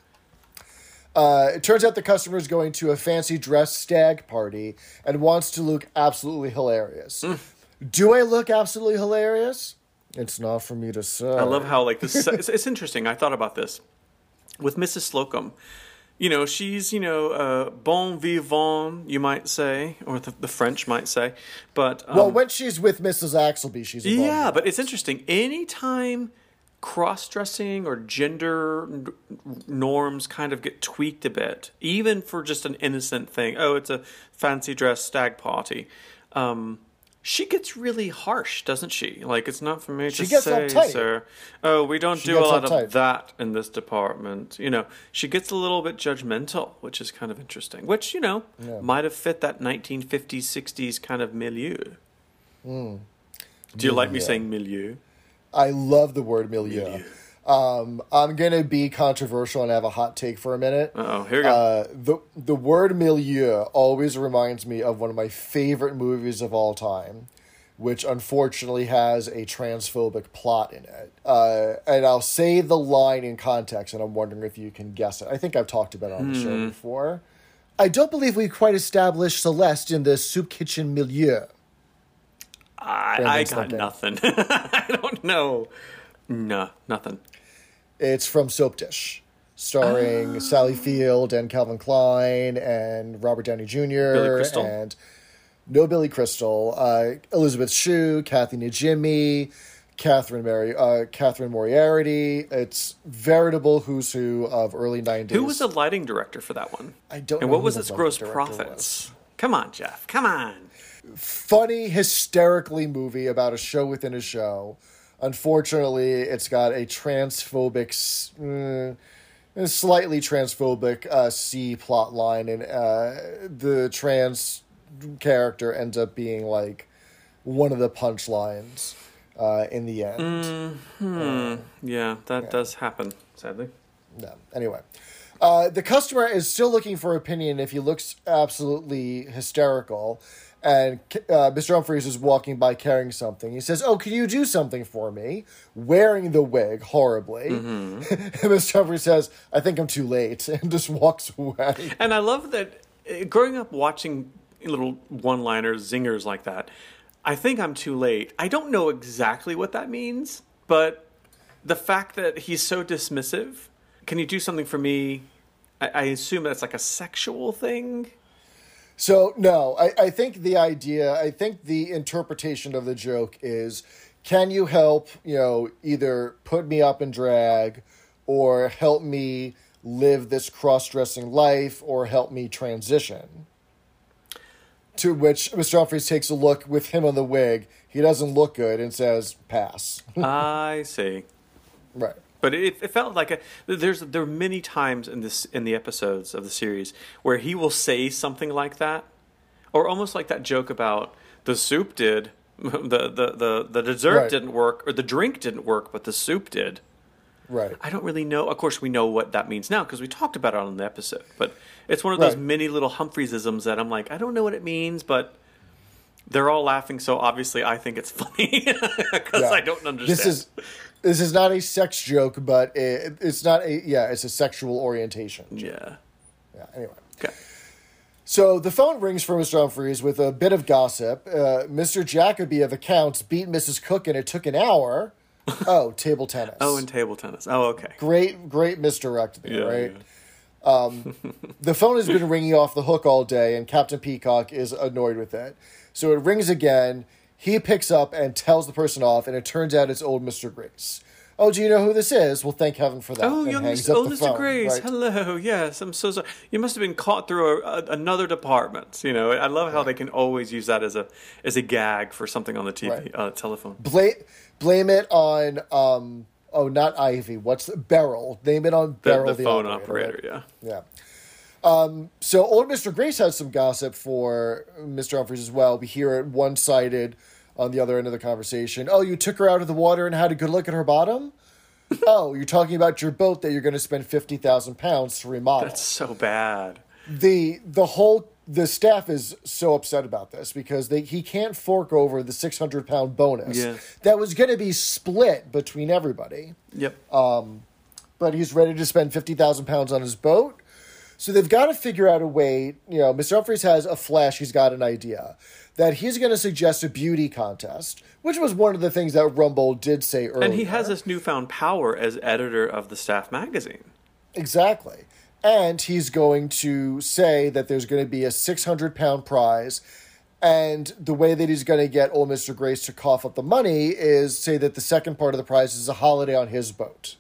Uh, it turns out the customer is going to a fancy dress stag party and wants to look absolutely hilarious. Mm. Do I look absolutely hilarious? It's not for me to say. I love how like this. It's, it's interesting. I thought about this with Mrs. Slocum. You know, she's you know uh, bon vivant, you might say, or the, the French might say. But um, Well, when she's with Mrs. Axelby, she's a yeah, bum. but it's interesting. Anytime cross-dressing or gender n- norms kind of get tweaked a bit, even for just an innocent thing. Oh, it's a fancy dress stag party. Um, she gets really harsh, doesn't she? Like it's not for me She to gets say, uptight. sir. Oh, we don't She do a lot uptight. of that in this department. You know, she gets a little bit judgmental, which is kind of interesting. Which you know might have fit that 1950s, 60s kind of milieu. Hmm. Do you like me saying milieu? I love the word milieu. Um, I'm gonna be controversial and have a hot take for a minute. Oh, here we go. Uh, the the word milieu always reminds me of one of my favorite movies of all time, which unfortunately has a transphobic plot in it. Uh, and I'll say the line in context, and I'm wondering if you can guess it. I think I've talked about it on the show before. I don't believe we've quite established Celeste in the soup kitchen milieu. I, I got nothing. I don't know. No, nothing. It's from Soap Dish, starring Sally Field and Kevin Kline and Robert Downey Jr. Billy Crystal? and no Billy Crystal, uh, Elizabeth Shue, Kathy Najimy, Catherine Mary, uh, Catherine Moriarty. It's veritable who's who of early nineties. Who was the lighting director for that one? I don't And what was its gross profits? Come on, Jeff. Come on. funny, hysterically movie about a show within a show. Unfortunately, it's got a transphobic, mm, slightly transphobic uh, C plot line, and uh, the trans character ends up being like one of the punchlines uh, in the end. Yeah, that does happen, sadly. No. Anyway, uh, the customer is still looking for opinion if he looks absolutely hysterical. And uh, Mr. Humphries is walking by carrying something. He says, Oh, can you do something for me? Wearing the wig horribly. and Mr. Humphries says, I think I'm too late, and just walks away. And I love that uh, growing up watching little one liners, zingers like that, I think I'm too late. I don't know exactly what that means, but the fact that he's so dismissive, can you do something for me? I, I assume that's like a sexual thing. So no, I, I think the idea, I think the interpretation of the joke is, can you help? You know, either put me up in drag, or help me live this cross-dressing life, or help me transition. To which Mr. Humphries takes a look with him on the wig. He doesn't look good and says, "Pass." I see. right. But it, it felt like a, there's there are many times in this in the episodes of the series where he will say something like that, or almost like that joke about the soup did, the the the, the dessert Right. didn't work or the drink didn't work, but the soup did. Right. I don't really know. Of course, we know what that means now because we talked about it on the episode. But it's one of those Right. many little Humphreysisms that I'm like, I don't know what it means, but they're all laughing, so obviously I think it's funny because Yeah. I don't understand. This is this is not a sex joke, but it, it's not a yeah, it's a sexual orientation. yeah. Yeah. Anyway. Okay. So the phone rings for Mr. Humphreys with a bit of gossip. Uh, Mr. Jacoby of accounts beat Mrs. Cook and it took an hour. Oh, table tennis. Oh, and table tennis. Oh, okay. great, great misdirect there, Yeah, right? yeah. The phone has been ringing off the hook all day, and Captain Peacock is annoyed with it. So it rings again. He picks up and tells the person off, and it turns out it's old Mr. Grace. Oh, do you know who this is? Well, thank heaven for that. Oh, and young Mr. Oh, Mr. phone, Grace. right? Hello. Yes, I'm so sorry. You must have been caught through a, a, another department. You know, I love how they can always use that as a as a gag for something on the TV Right. uh, telephone. Blame blame it on um oh not Ivy. What's the Beryl? Name it on The, Beryl the phone operator, operator. right? Yeah. Yeah. Um, so old Mr. Grace has some gossip for Mr. Humphries as well. We hear it one sided on the other end of the conversation. Oh, you took her out of the water and had a good look at her bottom? oh, you're talking about your boat that you're going to spend fifty thousand pounds to remodel. That's so bad. the the whole the staff is so upset about this because they he can't fork over the six hundred pound bonus Yeah. that was going to be split between everybody Yep. but he's ready to spend 50,000 pounds on his boat. So they've got to figure out a way. You know, Mr. Humphries has a flash, he's got an idea that he's going to suggest a beauty contest, which was one of the things that Rumbold did say earlier. and he has this newfound power as editor of the staff magazine. Exactly. And he's going to say that there's going to be a 600 pound prize. And the way that he's going to get old Mr. Grace to cough up the money is say that the second part of the prize is a holiday on his boat.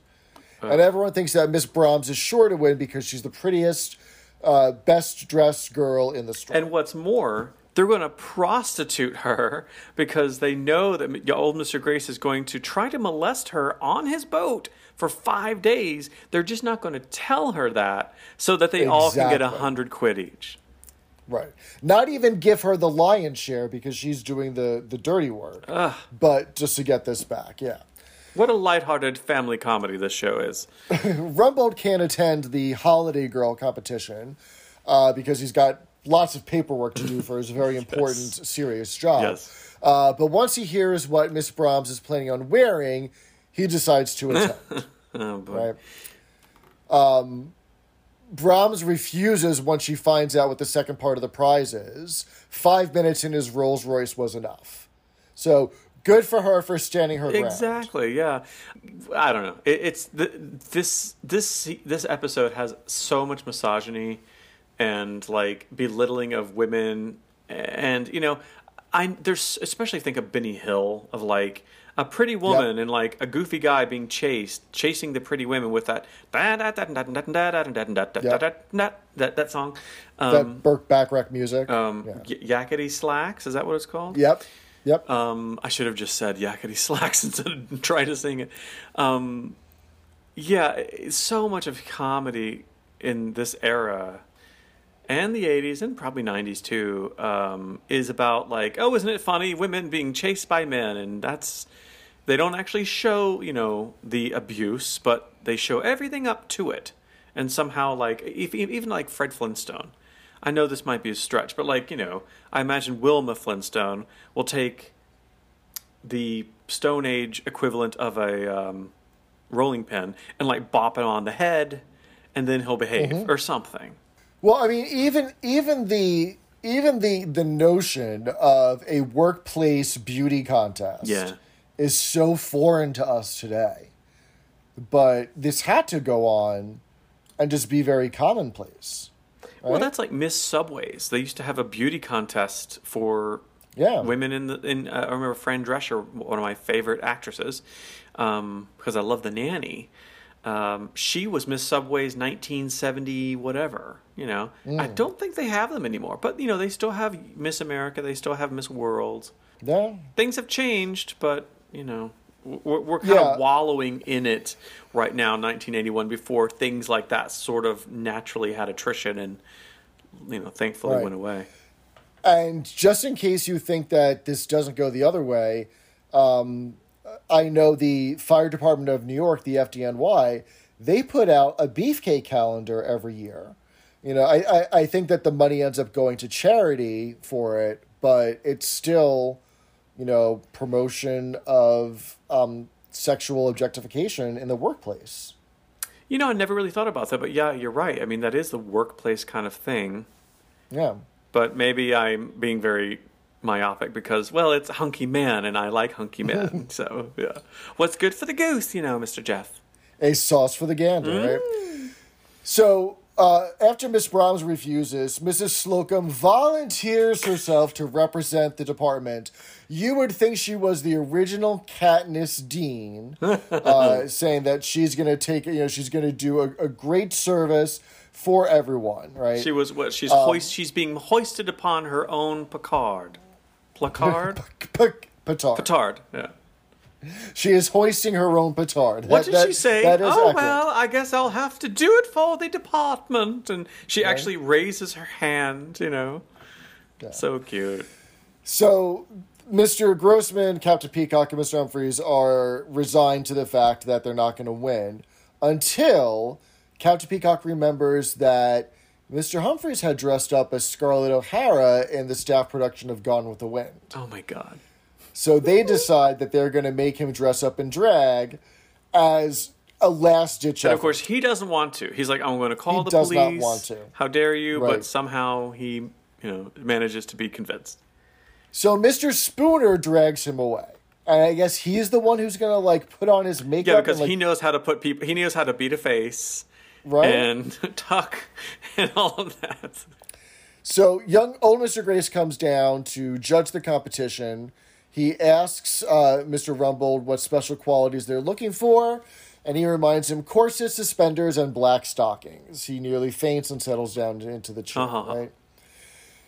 And everyone thinks that Miss Brahms is sure to win because she's the prettiest, uh, best dressed girl in the store. And what's more, they're going to prostitute her because they know that old Mr. Grace is going to try to molest her on his boat for five days. They're just not going to tell her that so that they all can get a hundred quid each. Right. Not even give her the lion's share because she's doing the, the dirty work. But just to get this back, yeah. What a lighthearted family comedy this show is. Rumbold can't attend the Holiday Girl competition uh, because he's got lots of paperwork to do for his very important, serious job. Yes. Uh, but once he hears what Miss Brahms is planning on wearing, he decides to attend. Oh, boy. right? Um, Brahms refuses once she finds out what the second part of the prize is. Five minutes in his Rolls Royce was enough. So good for her for standing her ground. Exactly. Yeah. I don't know. It, it's the, this this this episode has so much misogyny and like belittling of women, and you know, I there's especially think of Benny Hill of like a pretty woman and like a goofy guy being chased, chasing the pretty women with that that that that song. Um, that Burt Bacharach music. um, yeah. y- yakety slacks. Is that what it's called? Yep. Yep. Um, I should have just said yakety slacks instead of trying to sing it. Um, yeah, so much of comedy in this era and the 80s and probably 90s too um, is about like, oh, isn't it funny? Women being chased by men. And that's, they don't actually show, you know, the abuse, but they show everything up to it. And somehow, like, even like Fred Flintstone. I know this might be a stretch, but like, you know, I imagine Wilma Flintstone will take the Stone Age equivalent of a um, rolling pin and like bop him on the head, and then he'll behave or something. Well, I mean, even even the even the the notion of a workplace beauty contest Yeah. is so foreign to us today. But this had to go on and just be very commonplace. Well, that's like Miss Subways. They used to have a beauty contest for Yeah. women in the. In uh, I remember Fran Drescher, one of my favorite actresses, um, because I love the nanny. Um, she was Miss Subway's 1970 whatever. You know, I Mm. don't think they have them anymore. But you know, they still have Miss America. They still have Miss World. yeah. Things have changed, but you know, we're, we're kind Yeah. of wallowing in it right now, 1981. Before things like that sort of naturally had attrition and you know, thankfully Right. went away. And just in case you think that this doesn't go the other way, um, I know the fire department of New York, the FDNY, they put out a beefcake calendar every year. You know, I, I, I think that the money ends up going to charity for it, but it's still, you know, promotion of um, sexual objectification in the workplace. You know, I never really thought about that, but yeah, you're right. I mean, that is the workplace kind of thing. Yeah. But maybe I'm being very myopic because, well, it's hunky man, and I like hunky men. so yeah, what's good for the goose, you know, Mister Jeff? a sauce for the gander, right? So uh, after Miss Brahms refuses, Mrs. Slocum volunteers herself to represent the department. You would think she was the original Katniss Everdeen, uh, saying that she's going to take, you know, she's going to do a, a great service for everyone, right? She was what? She's Um, hoist. She's being hoisted upon her own Picard. Placard. P- petard. Petard. Yeah. She is hoisting her own petard. What That- did that- she say? Oh accurate. well, I guess I'll have to do it for the department. And she actually raises her hand. You know, so cute. So, Mr. Grossman, Captain Peacock, and Mr. Humphreys are resigned to the fact that they're not going to win until Captain Peacock remembers that Mr. Humphreys had dressed up as Scarlett O'Hara in the staff production of Gone with the Wind. Oh my god. So they decide that they're going to make him dress up in drag as a last ditch And of course, he doesn't want to. He's like, I'm going to call He the does not police. want to. How dare you? Right. But somehow he, you know, manages to be convinced. So Mr. Spooner drags him away. And I guess he's the one who's going to like put on his makeup. Yeah, because and, like, he knows how to put people. He knows how to beat a face right? and tuck and all of that. So young old Mr. Grace comes down to judge the competition. He asks uh, Mr. Rumbold what special qualities they're looking for, and he reminds him corsets, suspenders, and black stockings. He nearly faints and settles down into the chair. Uh-huh. Right.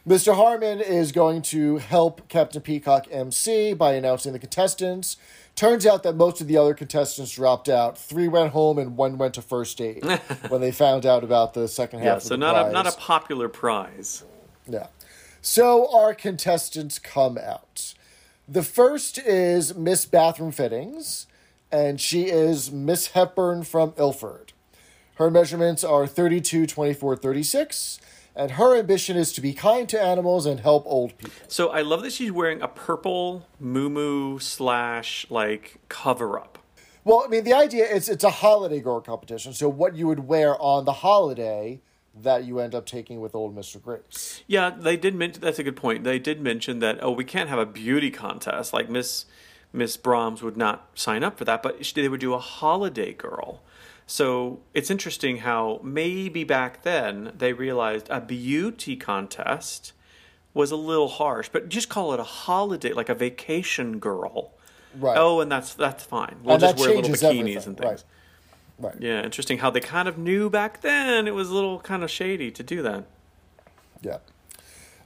Mr. Harmon is going to help Captain Peacock MC by announcing the contestants. Turns out that most of the other contestants dropped out. Three went home and one went to first aid when they found out about the second half Yeah, of so the not prize. a not a popular prize. Yeah. So our contestants come out. The first is Miss Bathroom Fittings. and she is Miss Hepburn from Ilford. Her measurements are 32, 24, 36, and her ambition is to be kind to animals and help old people. So I love that she's wearing a purple moo slash like cover up. Well, I mean, the idea is it's a holiday girl competition. So what you would wear on the holiday that you end up taking with old Mr. Grace. Yeah, they did mention that's a good point. They did mention that oh, we can't have a beauty contest like Miss Miss Brahms would not sign up for that, but they would do a holiday girl. So it's interesting how maybe back then they realized a beauty contest was a little harsh, but just call it a holiday, like a vacation girl. Right. Oh, and that's that's fine. We'll And just wear little bikinis everything, and things. Right. Right. Yeah, interesting how they kind of knew back then it was a little kind of shady to do that. Yeah.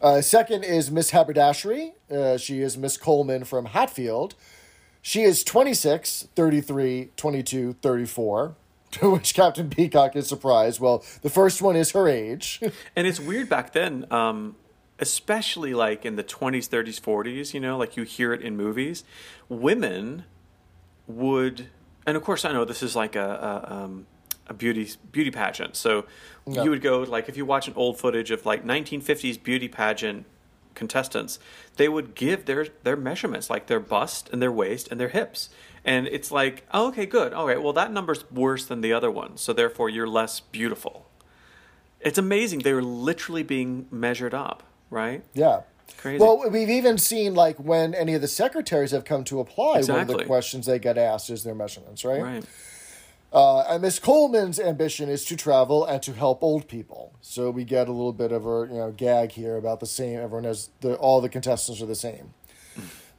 Uh, second is Miss Haberdashery. Uh, she is Miss Coleman from Hatfield. She is 26, 33, 22, 34. To which Captain Peacock is surprised. Well, the first one is her age. And it's weird back then, um, especially like in the 20s, 30s, 40s, you know, like you hear it in movies. Women would, and of course, I know this is like a, a, um, a beauty beauty pageant. So Yeah. you would go, like, if you watch an old footage of like 1950s beauty pageant contestants, they would give their, their measurements, like their bust and their waist and their hips. And it's like, oh, okay, good. All right, well, that number's worse than the other one. So therefore, you're less beautiful. It's amazing. They were literally being measured up, right? yeah. Crazy. Well, we've even seen like when any of the secretaries have come to apply, one of Exactly. the questions they get asked is their measurements, right? Right. Uh, and Miss Coleman's ambition is to travel and to help old people. So we get a little bit of a you know gag here about the same. Everyone has the all the contestants are the same.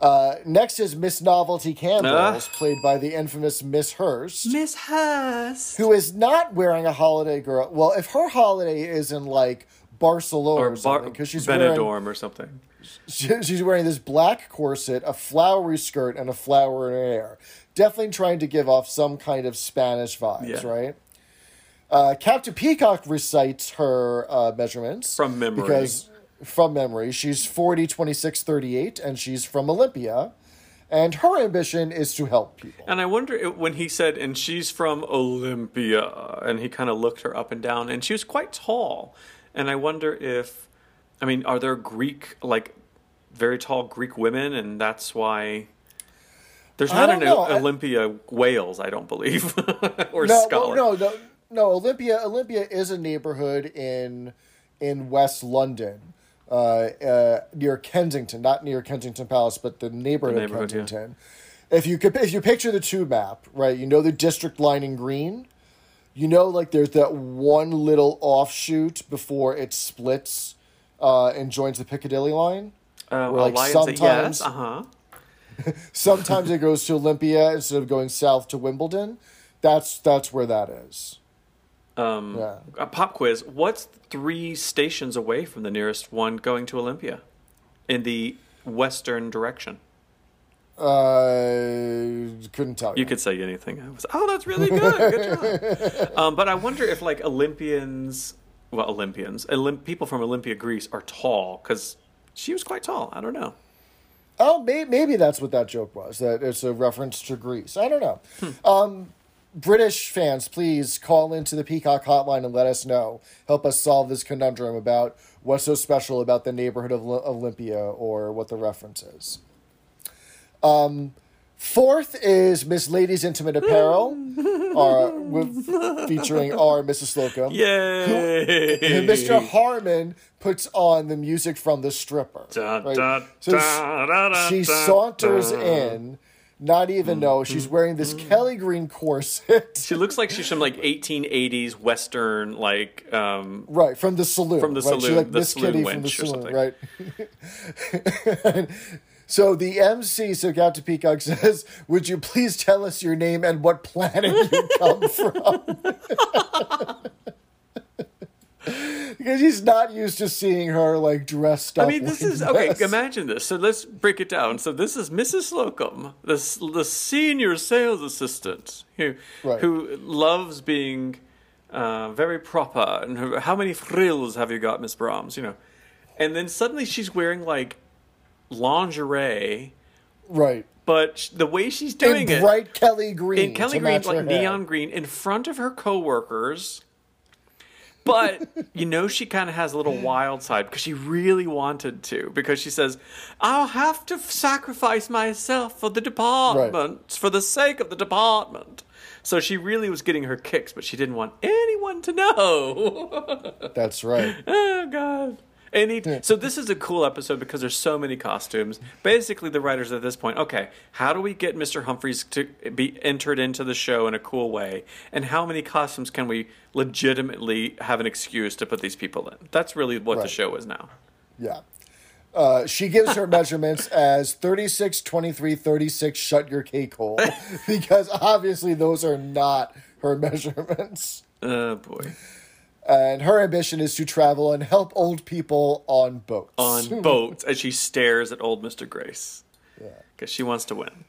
Uh, next is Miss Novelty Candles, Ah. played by the infamous Miss Hurst, Miss Hurst. who is not wearing a holiday girl. Well, if her holiday is in like Barcelona or, Bar- something, because she's wearing Benidorm or something. she, she's wearing this black corset, a flowery skirt, and a flower in her hair. Definitely trying to give off some kind of Spanish vibes, Yeah. right? Uh, Captain Peacock recites her uh, measurements From memory. because from memory she's 40 26 38 and she's from olympia and her ambition is to help people And I wonder if, when he said, and she's from Olympia, and he kind of looked her up and down, and she was quite tall. And I wonder if, I mean, are there Greek, like, very tall Greek women, and that's why. There's not an know. I- Olympia Wales, I don't believe, or no, well, no, no, no. Olympia, Olympia is a neighborhood in in West London, uh, uh, near Kensington, not near Kensington Palace, but the neighborhood, neighborhood, of yeah. Kensington. If you could, if you picture the two map, right, you know the district line in green. You know, like there's that one little offshoot before it splits uh, and joins the Piccadilly line. Uh, Or, like, Alliance, sometimes- yes, uh huh. Sometimes it goes to Olympia instead of going south to Wimbledon. That's that's where that is. Um, Yeah. A pop quiz. What's three stations away from the nearest one going to Olympia in the western direction? Uh, couldn't tell you. You could say anything. I was, oh, that's really good. Good job. um, but I wonder if like Olympians, well, Olympians, Olymp- people from Olympia, Greece, are tall because she was quite tall. I don't know. Oh, maybe, maybe that's what that joke was. That it's a reference to Greece. I don't know. Um, British fans, please call into the Peacock Hotline and let us know. Help us solve this conundrum about what's so special about the neighborhood of Oly- Olympia or what the reference is. Um, fourth is Miss Lady's Intimate Apparel, uh, with, featuring our Mrs. Slocum. Yay! And Mr. Harmon puts on the music from the stripper. Dun, right? dun, So dun, she- dun, dun, she saunters dun. in, not even know she's wearing this Kelly Green corset. She looks like she's from like 1880s Western, like um, Right, from the saloon. From the right? She saloon, like the Miss saloon Kitty from the saloon, something. right? so the MC, so Captain Peacock says, Would you please tell us your name and what planet you come from? because he's not used to seeing her like dressed up. I mean, this is okay. Imagine this. So let's break it down. So this is Mrs. Slocum, the the senior sales assistant who Right. who loves being uh, very proper. And who, how many frills have you got, Miss Brahms? You know, and then suddenly she's wearing like lingerie Right. but the way she's doing In it bright Kelly green. in Kelly green, like hair. neon green, in front of her coworkers. But you know, she kind of has a little wild side because she really wanted to. Because she says, "I'll have to sacrifice myself for the department, for the sake of the department." So she really was getting her kicks, but she didn't want anyone to know. That's right. oh God. And he, so this is a cool episode because there's so many costumes. Basically, the writers at this point, okay, how do we get Mr. Humphreys to be entered into the show in a cool way, and how many costumes can we legitimately have an excuse to put these people in? That's really what the show is now. Yeah. Uh, she gives her measurements as 36, 23, 36, shut your cake hole. because obviously those are not her measurements. Oh boy, And her ambition is to travel and help old people on boats. on boats as she stares at old Mr. Grace because she wants to win.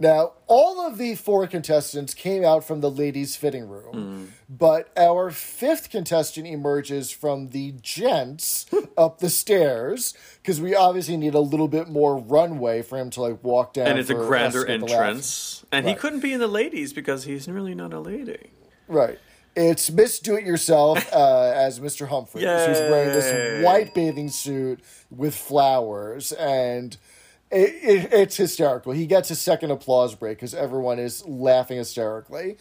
Now, all of the four contestants came out from the ladies' fitting room, Mm. but our fifth contestant emerges from the gents up the stairs because we obviously need a little bit more runway for him to like walk down. And it's a grander entrance, and he couldn't be in the ladies because he's really not a lady. Right. It's Miss Do It Yourself uh, as Mr. Humphreys, who's wearing this white bathing suit with flowers, and it, it, it's hysterical. He gets a second applause break because everyone is laughing hysterically.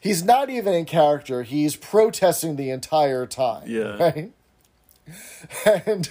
He's not even in character; he's protesting the entire time. Yeah. Right. And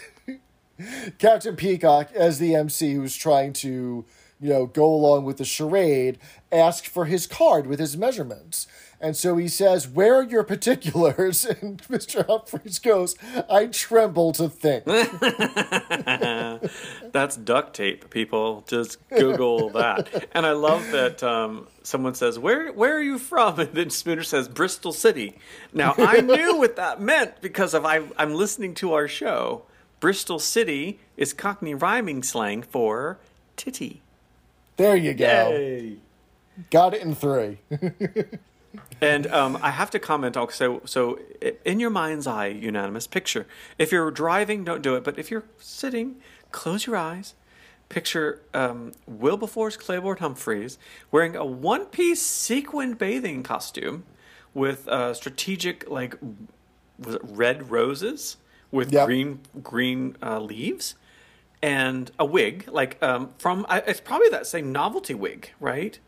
Captain Peacock, as the MC who's trying to, you know, go along with the charade, asked for his card with his measurements. And so he says, Where are your particulars? And Mr. Humphreys goes, I tremble to think. That's duct tape, people. Just Google that. And I love that um, someone says, "Where where are you from?" And then Spooner says, "Bristol City." Now I knew what that meant because of I, I'm listening to our show. Bristol City is Cockney rhyming slang for titty. There you go. Yay. Got it in three. And um, I have to comment also. So, in your mind's eye, unanimous picture. If you're driving, don't do it. But if you're sitting, close your eyes. Picture um, Wilberforce Claiborne Humphreys wearing a one-piece sequined bathing costume with uh, strategic, like, was it red roses with Yep. green green uh, leaves, and a wig, like um, from. I, it's probably that same novelty wig, right?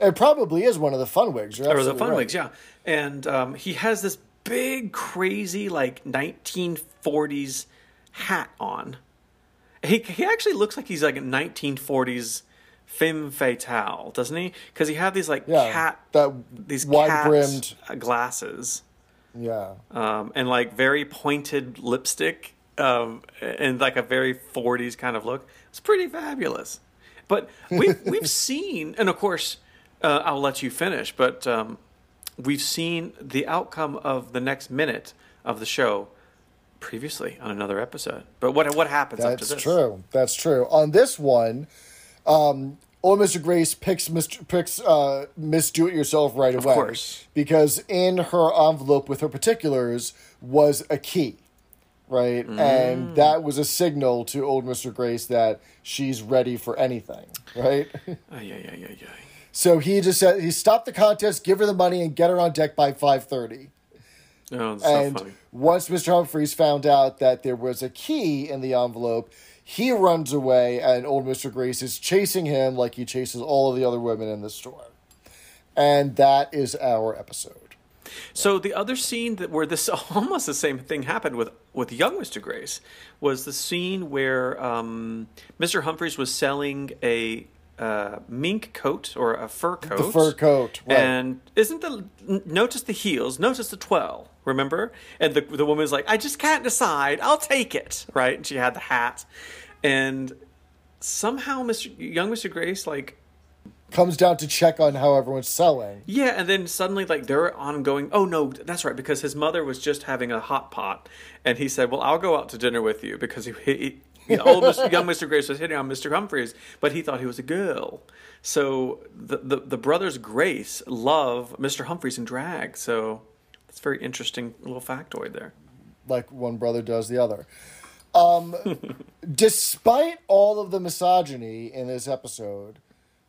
It probably is one of the fun wigs. Or the fun right. wigs, yeah. And um, he has this big, crazy, like 1940s hat on. He he actually looks like he's like a 1940s femme fatale, doesn't he? Because he had these like Yeah, cat that these wide-brimmed- glasses Yeah. um, and like very pointed lipstick um, and like a very 40s kind of look. It's pretty fabulous. But we've, we've seen, and of course, uh, I'll let you finish, but um, we've seen the outcome of the next minute of the show previously on another episode. But what what happens after this? That's true. That's true. On this one, um, old Mr. Grace picks Mr. picks uh, Miss Do It Yourself right away. course. Because in her envelope with her particulars was a key. Right? Mm. And that was a signal to old Mr. Grace that she's ready for anything. Right? Ay, ay, ay, ay, ay. So he just said he stopped the contest, give her the money, and get her on deck by five thirty. Oh, it's so And funny. once Mr. Humphreys found out that there was a key in the envelope, he runs away, and old Mr. Grace is chasing him like he chases all of the other women in the store. And that is our episode. So the other scene that where this almost the same thing happened with with young Mr. Grace was the scene where um, Mr. Humphreys was selling a uh, mink coat or a fur coat. The fur coat, right. And isn't the notice the heels? Notice the twirl. Remember? And the the woman's like, I just can't decide. I'll take it. Right? And she had the hat, and somehow Mr. young Mr. Grace like Comes down to check on how everyone's selling. yeah, and then suddenly, like, they're ongoing. Oh no, that's right, because his mother was just having a hot pot, and he said, "Well, I'll go out to dinner with you," because he, he, old Mr., young Mister Grace was hitting on Mister Humphreys, but he thought he was a girl. So the the, the brothers Grace love Mister Humphreys in drag. So that's a very interesting little factoid there. like one brother does the other. Um, despite all of the misogyny in this episode,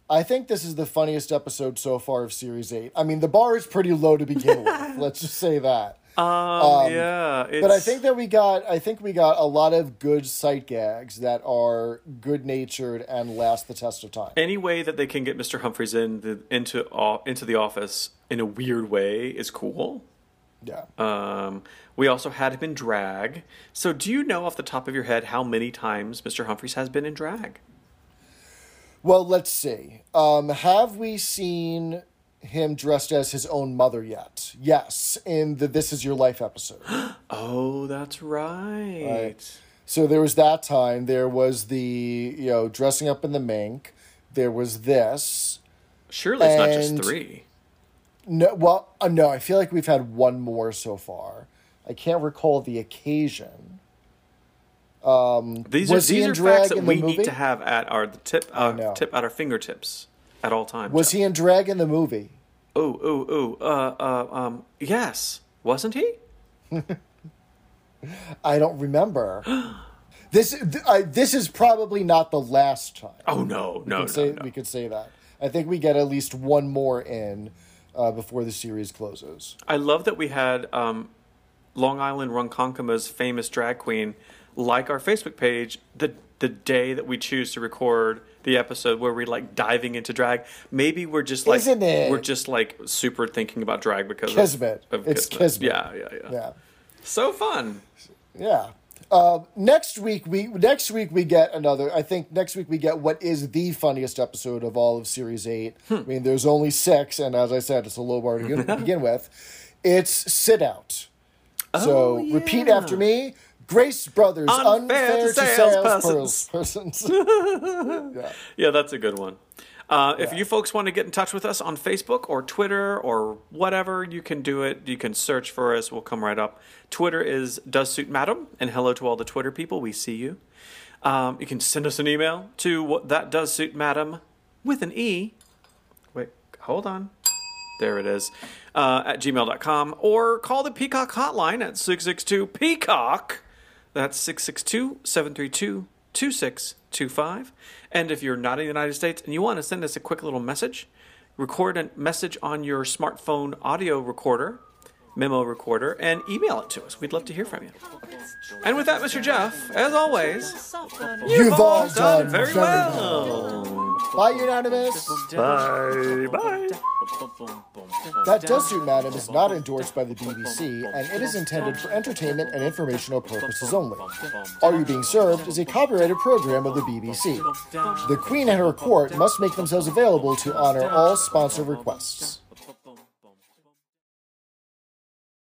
I think this is the funniest episode so far of series eight. I mean, the bar is pretty low to begin with. Let's just say that. Um, yeah, But I think that we got I think we got a lot of good sight gags that are good natured and last the test of time. any way that they can get Mr. Humphreys in the, into o- into the office in a weird way is cool. Yeah. Um, we also had him in drag. So, do you know off the top of your head how many times Mr. Humphreys has been in drag? Well, let's see. Um, have we seen him dressed as his own mother yet? Yes, in the This Is Your Life episode. Oh, that's right. Right. So there was that time. There was the you know dressing up in the mink. There was this. Surely it's not just three. No, well, uh, no. I feel like we've had one more so far. I can't recall the occasion. These Was are these are facts that we need to have at our the tip uh, tip at our fingertips at all times. Was he in drag in the movie? Oh, oh, oh. Uh, uh, um. Yes, wasn't he? I don't remember. this th- I, this is probably not the last time. Oh no, no, we no, could say no. we could say that. I think we get at least one more in uh, before the series closes. I love that we had um, Long Island Ronkonkoma,'s famous drag queen like our Facebook page the the day that we choose to record the episode where we're like diving into drag. Maybe we're just like Isn't it? we're just like super thinking about drag because Kismet. Of, of It's kismet. Yeah, yeah, yeah, Yeah. So fun. Yeah. Uh, next week we next week we get another. I think next week we get what is the funniest episode of all of series eight. Hmm. I mean, there's only six, and as I said, it's a low bar to begin, begin with. It's sit out. so Oh, repeat after me. Grace Brothers, Unfair unfair, to to salespersons. salespersons. yeah. Yeah, that's a good one. Uh, if you folks want to get in touch with us on Facebook or Twitter or whatever, you can do it. You can search for us. We'll come right up. Twitter is Does Suit Madam, and hello to all the Twitter people. We see you. Um, you can send us an email to what that does suit madam with an E. Wait, hold on. There it is. Uh, at gmail.com or call the Peacock hotline at 662 Peacock. That's 662 732 2625. And if you're not in the United States and you want to send us a quick little message, record a message on your smartphone audio recorder, memo recorder, and email it to us. We'd love to hear from you. And with that, Mr. Jeff, as always, You've all done very very well. Bye, Unanimous. Bye. Bye. That Does Suit Madam is not endorsed by the BBC, and it is intended for entertainment and informational purposes only. Are You Being Served is a copyrighted program of the BBC. The Queen and her court must make themselves available to honor all sponsor requests.